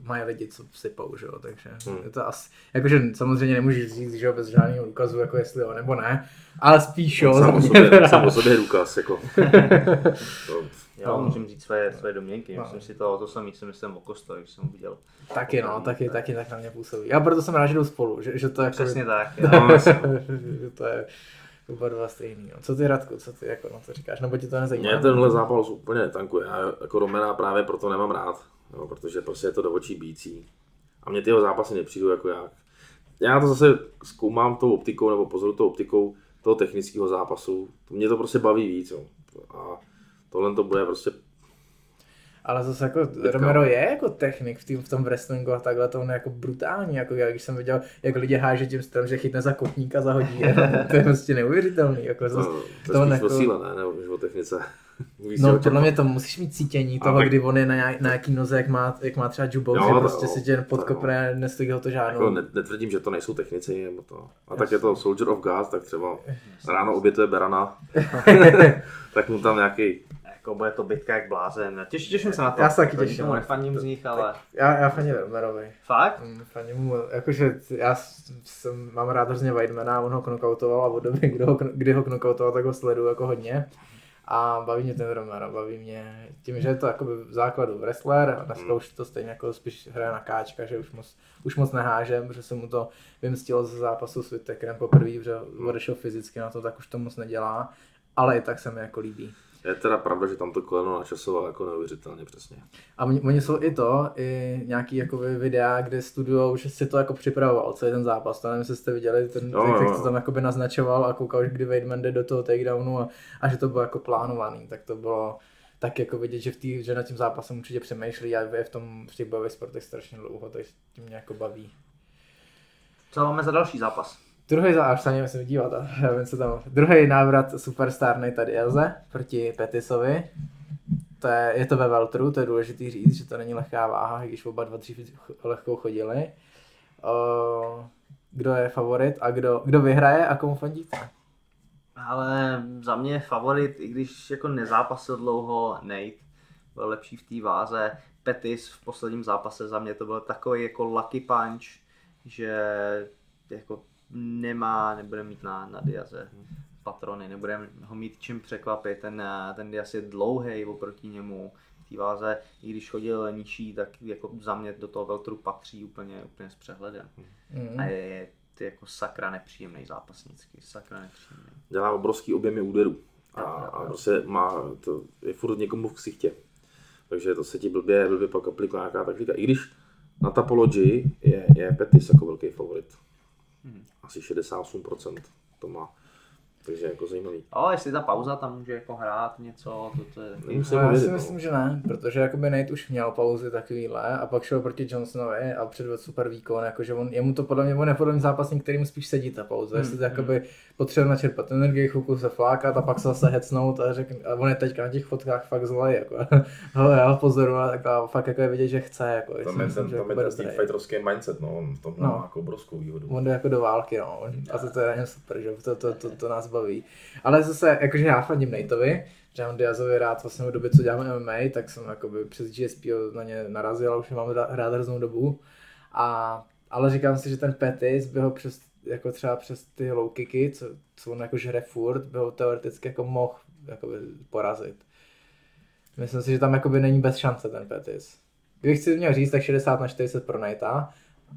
mají lidi, co sypou, že jo, takže hmm. je to asi, jakože samozřejmě nemůžeš říct, že jo, bez žádného důkazu, jako jestli jo, nebo ne, ale spíš jo. Sám o sobě, sám o sobě důkaz, jako. Já no. můžu říct své, své domněnky, no. myslím si to, to samý si myslím o Kosto, když jsem viděl. Taky no, taky, taky tak na mě působí. Já proto jsem rád, že jdou spolu, že, že to je jako... Přesně tak, jo. že to je oba dva stejný. Jo. Co ty Radku, co ty jako na to říkáš, nebo ti to nezajímá? Mě tenhle zápas úplně netankuje, já jako Romera právě proto nemám rád no, protože prostě je to do očí bící. A mě tyho zápasy nepřijdu jako jak. Já to zase zkoumám tou optikou, nebo pozoru tou optikou toho technického zápasu. Mě to prostě baví víc. Jo. A tohle to bude prostě ale zase jako Teďka. Romero je jako technik v, tým, v tom wrestlingu a takhle to on je jako brutální, jako já, když jsem viděl, jak lidi háže tím stylem, že chytne za kopníka za hodí, to je prostě neuvěřitelný. Jako zase, no, to je jako... síle, ne, nebo o technice. no, podle mě to musíš mít cítění toho, kdy on je na, nějak, na jaký noze, jak má, jak má třeba jubou, že prostě si tě podkopne, nestojí ho to žádnou. Jako netvrdím, že to nejsou technici, nebo to. A tak je to Soldier of God, tak třeba ráno obětuje Berana, tak mu tam nějaký jako bude to bitka jak blázen. Těš, těším se na to. Já se taky těším. Tomu nefandím z nich, ale... Já, já fandím Romerovi. Fakt? Mm, fandím mu, jakože já jsem, mám rád hrozně Weidmana, on ho knockoutoval a od doby, kdy ho, kdy ho knockoutoval, tak ho sleduju jako hodně. A baví mě ten Romero, baví mě tím, že je to jakoby v základu wrestler a dneska mm. už to stejně jako spíš hraje na káčka, že už moc, už moc nehážem, protože se mu to vymstilo ze zápasu s Whittakerem poprvé, že odešel fyzicky na to, tak už to moc nedělá, ale i tak se mi jako líbí. Je teda pravda, že tam to koleno načasoval jako neuvěřitelně přesně. A oni jsou i to, i nějaký jakoby videa, kde studujou, že si to jako připravoval, celý ten zápas. To nevím, jestli jste viděli, ten, no, jak no, to tam jakoby naznačoval a koukal, kdy Weidman jde do toho takedownu a, a, že to bylo jako plánovaný, tak to bylo tak jako vidět, že, v tý, že na tím zápasem určitě přemýšlí a je v, tom, v těch bojových sportech strašně dlouho, takže tím mě jako baví. Co máme za další zápas? Druhý se nevím, se dívat, já vím, co tam. Druhý návrat superstar tady Elze proti Petisovi. to je, je to ve Veltru, to je důležité říct, že to není lehká váha, když oba dva dřív lehkou chodili. Uh, kdo je favorit a kdo, kdo vyhraje a komu fandíte? Ale za mě favorit, i když jako nezápasil dlouho Nate, byl lepší v té váze. Petis v posledním zápase za mě to byl takový jako lucky punch, že jako nemá, nebude mít na, na Diaze patrony, nebude ho mít čím překvapit, ten, ten Diaz je dlouhý oproti němu, v té váze, i když chodil nižší, tak jako za mě do toho Veltru patří úplně, úplně s přehledem. Mm. A je, je ty jako sakra nepříjemný zápasnický, sakra nepříjemný. Dělá obrovský objemy úderů a, a prostě má, to je furt někomu v ksichtě. Takže to se ti blbě, blbě pak aplikuje nějaká taktika. I když na Tapology je, je Petis jako velký favorit. Hmm. Asi 68% to má. Takže jako zajímavý. Ale jestli ta pauza tam může jako hrát něco, to, to je takový... No, já si myslím, že ne, protože jakoby Nate už měl pauzy takovýhle a pak šel proti Johnsonovi a předvedl super výkon, jakože on, jemu to podle mě on je podle mě zápasník, který mu spíš sedí ta pauza, hmm. jestli to hmm. jakoby potřebuje načerpat energii, chvilku se flákat a pak se zase hecnout a řekne, a on je teďka na těch fotkách fakt zlej, jako, hele, já ho pozoruju a, tak a fakt jako je vidět, že chce, jako. Tam je ten, tam je ten Street Fighterovský mindset, no, on v tom no. má jako obrovskou výhodu. On jde jako do války, no, a to, to je na něm super, že to, to, to, to, nás baví. Ale zase, jakože já fandím Nateovi, že mám Diazovi rád vlastně v době, co děláme MMA, tak jsem jakoby přes GSP na ně narazil a už mám rád hroznou dobu. A, ale říkám si, že ten Petis by ho přes, jako třeba přes ty low kicky, co, co on jako žere furt, by ho teoreticky jako mohl jakoby porazit. Myslím si, že tam jakoby není bez šance ten Petis. Kdybych si měl říct, tak 60 na 40 pro Nate,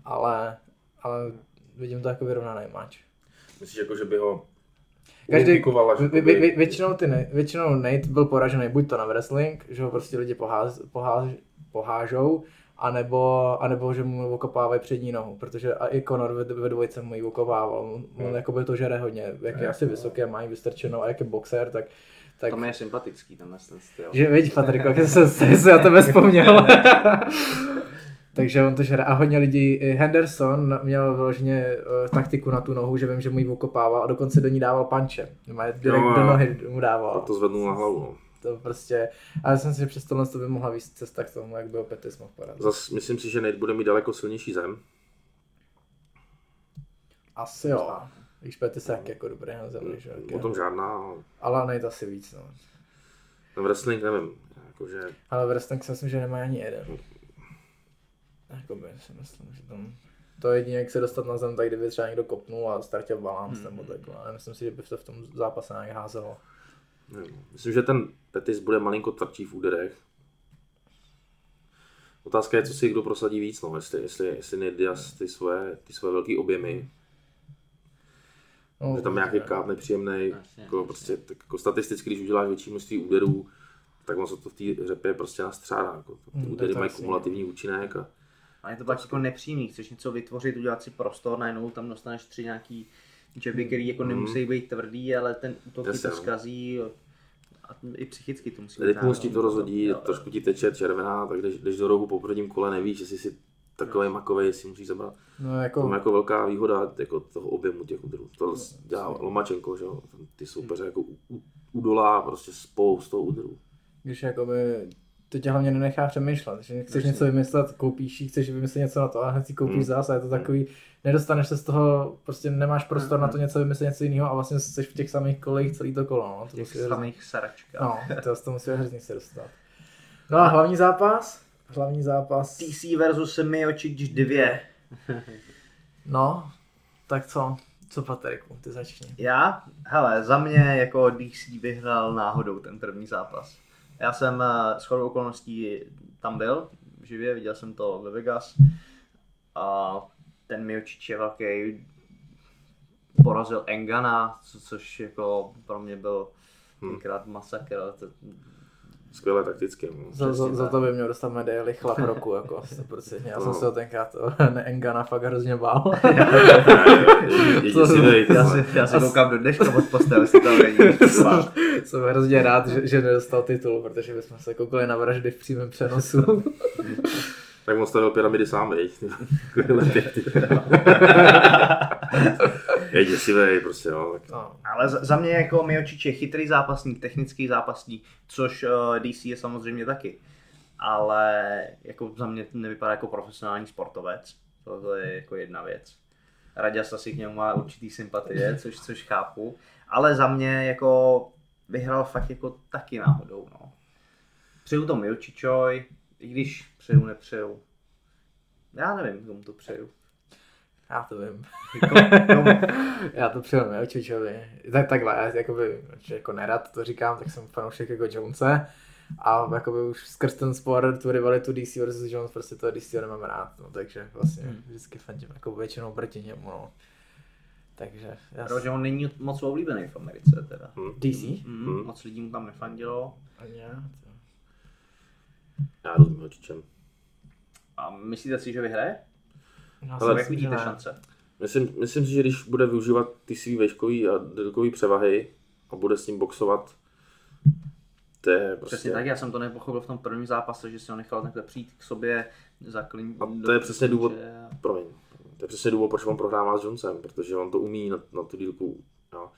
ale, ale vidím to jako vyrovnaný match. Myslíš, jako, že by ho Každý, vě, vě, většinou, ty ne, většinou Nate byl poražený buď to na wrestling, že ho prostě lidi poház, poháž, pohážou, anebo, anebo že mu okopávají přední nohu, protože a i Conor ve, ve dvojce mu ji okopával, on, on jako by to žere hodně, jak je asi vysoký a má vystrčenou a jak je boxer, tak tak, to mi je sympatický tenhle styl. Že vidíš, Patrik, jak jsem se na tebe vzpomněl. Takže on to žere. A hodně lidí, Henderson měl vyloženě uh, taktiku na tu nohu, že vím, že mu ji okopával a dokonce do ní dával panče. Direkt no, do nohy mu dával. To zvednul na hlavu. No. To prostě, ale myslím si, že přes tohle to by mohla víc cesta k tomu, jak by ho Petis mohl porazit. Zas myslím si, že Nate bude mít daleko silnější zem. Asi jo. Když Petis jak jako dobrý na zemi, že? O tom žádná. Ale Nate asi víc, no. No wrestling nevím. Jakože... Ale wrestling si myslím, že nemá ani jeden. Jakoby si myslím, že tam to jediné, jak se dostat na zem, tak kdyby třeba někdo kopnul a ztratil balans hmm. nebo takhle. Ale myslím si, že by se v tom zápase nějak házelo. Myslím, že ten Petis bude malinko tvrdší v úderech. Otázka je, co si kdo prosadí víc, no, jestli, jestli, jestli Nidias ty svoje, ty svoje velké objemy, no, že tam nějaký kát nepříjemný, jako, prostě, tak jako statisticky, když uděláš větší množství úderů, tak on se to v té řepě prostě nastřádá. Jako, ty hmm, údery mají kumulativní účinek a a je to pak jako nepřímý, chceš něco vytvořit, udělat si prostor, najednou tam dostaneš tři nějaký jaby, který jako mm. nemusí být tvrdý, ale ten útok ti to no. zkazí a i psychicky to musí Rytmus ti to rozhodí, jo, trošku ti teče červená, tak když, když do rohu po prvním kole nevíš, jestli si takový makový, jestli musíš zabrat. No, jako... To je jako velká výhoda jako toho objemu těch úderů. To dělá Lomačenko, že jo? Ty soupeře jako udolá prostě spoustou úderů. Když jakoby to tě hlavně nenechá přemýšlet, že chceš něco vymyslet, koupíš ji, chceš vymyslet něco na to a hned si koupíš mm. zase, je to takový, nedostaneš se z toho, prostě nemáš prostor mm. na to něco vymyslet, něco jiného a vlastně jsi v těch samých kolejích celý to kolo. No. To těch samých saračkách. No, to, to musí hrozně se dostat. No a hlavní zápas? Hlavní zápas. TC versus Miočič 2. no, tak co? Co Patriku, ty začni. Já? Hele, za mě jako DC vyhrál náhodou ten první zápas. Já jsem eh, s chodou okolností tam byl, živě, viděl jsem to ve Vegas a ten Miočič je velký, porazil Engana, co, což jako pro mě byl hmm. tenkrát masakr. Skvěle takticky. No. Za, za, za, to by měl dostat medaili chlap roku, jako 100%. Já no. jsem se ho tenkrát Engana fakt hrozně bál. já, si, já si koukám do dneška od postele, jestli to není. jsem hrozně rád, že, že nedostal titul, protože bychom se koukali na vraždy v přímém přenosu. tak on stavil pyramidy sám, veď. je děsivý prostě, no. Tak. No. Ale za, za mě jako Miočič je chytrý zápasník, technický zápasník, což uh, DC je samozřejmě taky. Ale jako za mě nevypadá jako profesionální sportovec. To je jako jedna věc. Raďas asi k němu má určitý sympatie, což, což chápu. Ale za mě jako vyhrál fakt jako taky náhodou. No. Přeju to Milčičoj, i když přeju, nepřeju. Já nevím, komu to přeju. Já to vím. Komu? Já to přeju Milčičovi. Tak, takhle, já jakoby, jako nerad to říkám, tak jsem fanoušek jako Jonese. A jakoby už skrz ten sport, tu rivalitu DC versus Jones, prostě to DC nemám rád, no, takže vlastně Hmm. vždycky fandím jako většinou proti němu, no. Takže já Protože on není moc oblíbený v Americe teda. DC? Mm, Hmm. Moc lidí mu tam nefandilo. Ani já, to- Já jdu s Milčičem. A myslíte si, že vyhraje? Já Ale jak vidíte šance? Myslím, myslím si, že když bude využívat ty svý veškový a delkový převahy a bude s ním boxovat, to je prostě... Přesně tak, já jsem to nepochopil v tom prvním zápase, že si ho nechal takhle přijít k sobě za klin. A to je přesně důvod- že- Promiň. To je přesně důvod, proč on prohrává s Jonesem, protože on to umí na, na tu dílku. Jo.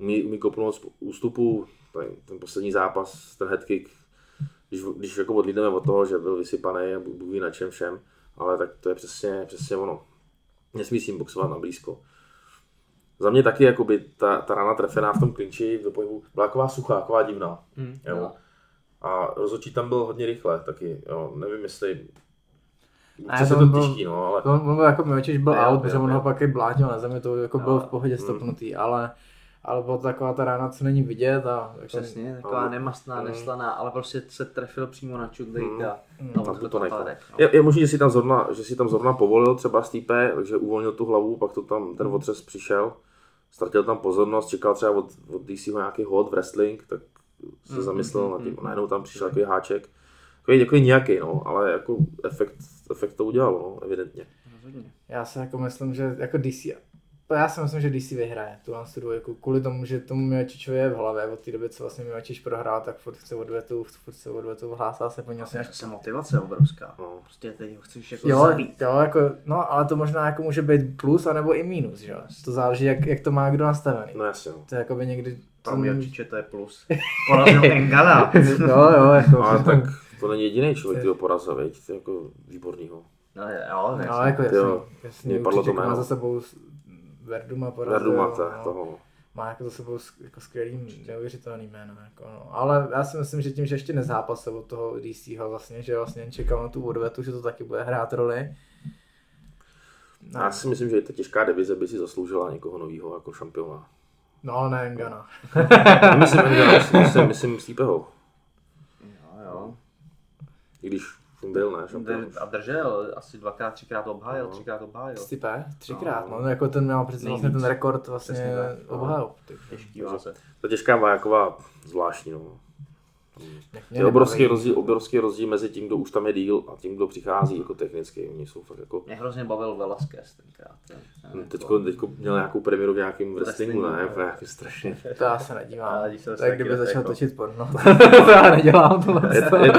Umí, umí kopnout z ústupu, ten, ten poslední zápas, ten headkick, když, když jako odlídneme od toho, že byl vysypaný a Bůh na čem všem, ale tak to je přesně, přesně ono. Nesmí s ním boxovat na blízko. Za mě taky jakoby ta, ta rana trefená v tom klinči do pohybu byla taková suchá, taková divná. Hm, Jo. jo. A rozhodčí tam byl hodně rychle taky. Jo. Nevím, jestli... Ne, Přesně to to byl- těžký, no, ale... On, on byl jako Milčič byl Jo, out, protože on ho pak i blátil na zemi, to jako Jo. byl v pohodě Mm. stopnutý, ale, ale byla to taková ta rána, co není vidět a jako, Přesně, taková No. nemastná, Mm. neslaná, ale prostě se trefil přímo na čudlík a Mm. no, to to no. Je, je možné, že si tam zrovna, že si tam zrovna povolil třeba Stýpe, takže uvolnil tu hlavu, pak to tam ten otřes přišel, ztratil tam pozornost, čekal třeba od, od DCho nějaký hod v wrestling, tak se Mm, zamyslel mm, nad tím, mm, a najednou tam přišel takový háček. Takový, takový nějaký, no, ale jako efekt, efekt to udělalo, no, evidentně. Rozhodně. Já si jako myslím, že jako DC, já si myslím, že DC vyhraje tu tu dvojku, kvůli tomu, že tomu Miocičovi je v hlavě, od té doby, co vlastně Miocič prohrál, tak furt chce odvetu, furt chce odvetu, hlásá se po něm až se motivace obrovská. No. Prostě teď ho chceš jako Jo, zabít. jo, jako, no, ale to možná jako může být plus, anebo i minus, že jo. To záleží, jak, jak to má kdo nastavený. No jasně, no. To je jakoby někdy... Pro určitě to je plus. Porazil Engana. Jo, jo, jako... Ale tak to není jediný člověk, který ho porazil, veď, to je jako výbornýho. No, jo, No, jako jasně, Jo, jasně mně padlo určitě to jako má jméno. za sebou s- Verduma porazil, Verdumata, no. toho. má jako za sebou jako skvělý, neuvěřitelný jméno. Jako no. Ale já si myslím, že tím, že ještě nezápasil od toho DCho vlastně, že vlastně jen čekal na tu odvetu, že to taky bude hrát roli. No, Já si myslím, že ta těžká divize by si zasloužila někoho nového jako šampiona. no ale ne Engana. Nemyslím Engana, myslím, myslím, myslím Stýpeho. Jo, jo. I když byl, ne, šampion. A držel, asi dvakrát, třikrát obhájil, No. třikrát obhájil. Stipe, třikrát, No. no, jako ten měl přece No, vlastně ten rekord vlastně Přesně tak, no. Těžký váze. Ta těžká vájaková zvláštní, no. Je obrovský rozdíl, obrovský rozdíl mezi tím, kdo už tam je díl a tím, kdo přichází jako technicky. Oni jsou fakt jako... Mě hrozně bavil Velasquez tenkrát. jo. Teďko, teďko měl nějakou premiéru v nějakém wrestlingu, ne? To je nějaký strašně. To já se nedívám. Ale když se Tak taky kdyby tak začal jako- točit porno. to já nedělám tohle. Je, je,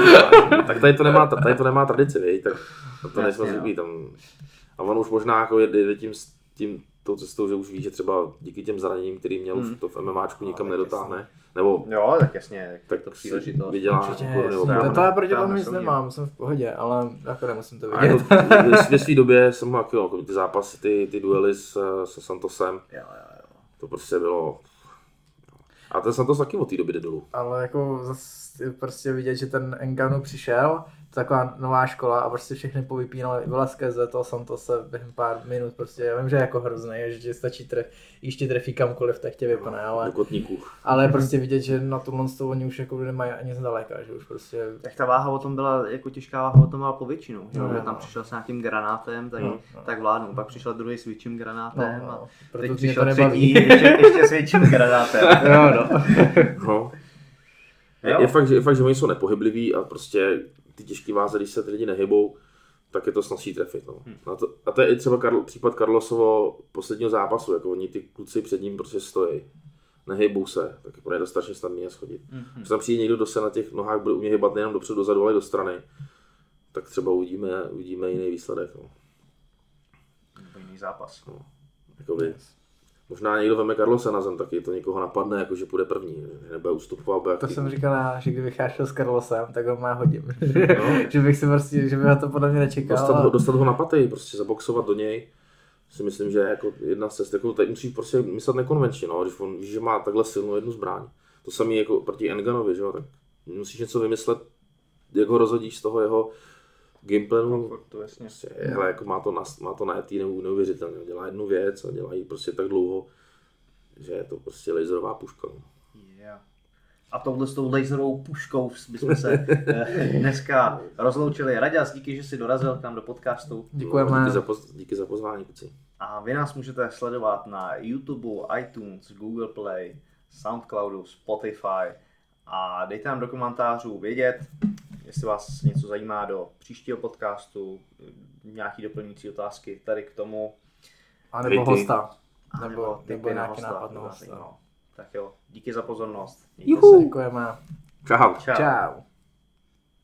tak tady to nemá, tady to nemá tradici, viď? tak to nejsme no. zvyklí. Tam. A on už možná jako jede, jede tím, tím, tou cestou, že už ví, že třeba díky těm zraněním, který měl, Hmm. už to v MMAčku nikam tak nedotáhne. Nebo Jo, tak jasně, tak, tak to příležitost. vydělá Určitě, jako jasně. nebo to- já proti Tam tomu nic nemám, jsem v pohodě, ale jako nemusím to vidět. ve, své době jsem jako, jako ty zápasy, ty, ty duely s, se Santosem, Jo, jo, jo. to prostě bylo... A ten Santos taky od té doby jde dolů. ale jako zas je prostě vidět, že ten Enganu přišel, taková nová škola a prostě všechny povypínali Velasquez, toho Santose během pár minut prostě, já vím, že je jako hrozný, že ti stačí tref, ještě trefí kamkoliv, tak tě vypne, ale, Do kotníků. ale je prostě vidět, že na tomhle toho oni už jako nemají ani zdaleka, že už prostě Tak ta váha o tom byla, jako těžká váha o tom byla po většinu, že, No, že no, tam no. přišel s nějakým granátem, tak, No, no. tak vládnu. Pak přišel druhý s větším no, granátem a no, teď proto mě přišel to třetí nebaví. ještě, ještě s větším granátem. jo, no. No. Je, Jo. je, fakt, že, je fakt, že oni jsou nepohybliví a prostě ty těžké váze, když se ty lidi nehybou, tak je to snazší trefit. No. Hm. A, to, a to je i třeba Karl, případ Carlosovo posledního zápasu, jako oni ty kluci před ním prostě stojí. Nehybou se, tak je to strašně snadný je schodit. Mhm. Když tam přijde někdo, kdo se na těch nohách bude umět hybat nejenom dopředu, dozadu, ale do strany, tak třeba uvidíme, uvidíme jiný výsledek. No. Nebo jiný zápas. Jakoby. Možná někdo veme Carlosa na zem, taky to někoho napadne, jako že půjde první, nebude ustupovat. Bude To jsem říkal, že kdybych já šel s Carlosem, tak ho má hodím. že bych si prostě, že by ho to podle mě nečekal. Dostat ho, dostat ho na paty, prostě zaboxovat do něj, si myslím, že je jako jedna z cest, jako teď musíš prostě myslet nekonvenčně, no, když on ví, že má takhle silnou jednu zbraň. To samé jako proti Enganovi, že jo, tak musíš něco vymyslet, jak ho rozhodíš z toho jeho gameplanu. To jasně. Prostě, hele, jako má to, na, má to najetý neu- neuvěřitelně, dělá jednu věc a dělá ji prostě tak dlouho, že je to prostě laserová puška. No. Yeah. A touhle s tou laserovou puškou bychom se eh, dneska rozloučili. Raděz, díky, že jsi dorazil k nám do podcastu. Děkujeme. Díky za, poz, díky za pozvání, kuci. A vy nás můžete sledovat na YouTube, iTunes, Google Play, Soundcloudu, Spotify a dejte nám do komentářů vědět, jestli vás něco zajímá do příštího podcastu, nějaký doplňující otázky tady k tomu. A nebo Hejty. hosta. A Nebo, nebo na nějaký hosta, nápad na hosta. Tak jo, díky za pozornost. Mějte Juhu. se. Děkujeme. Čau. Čau. Čau.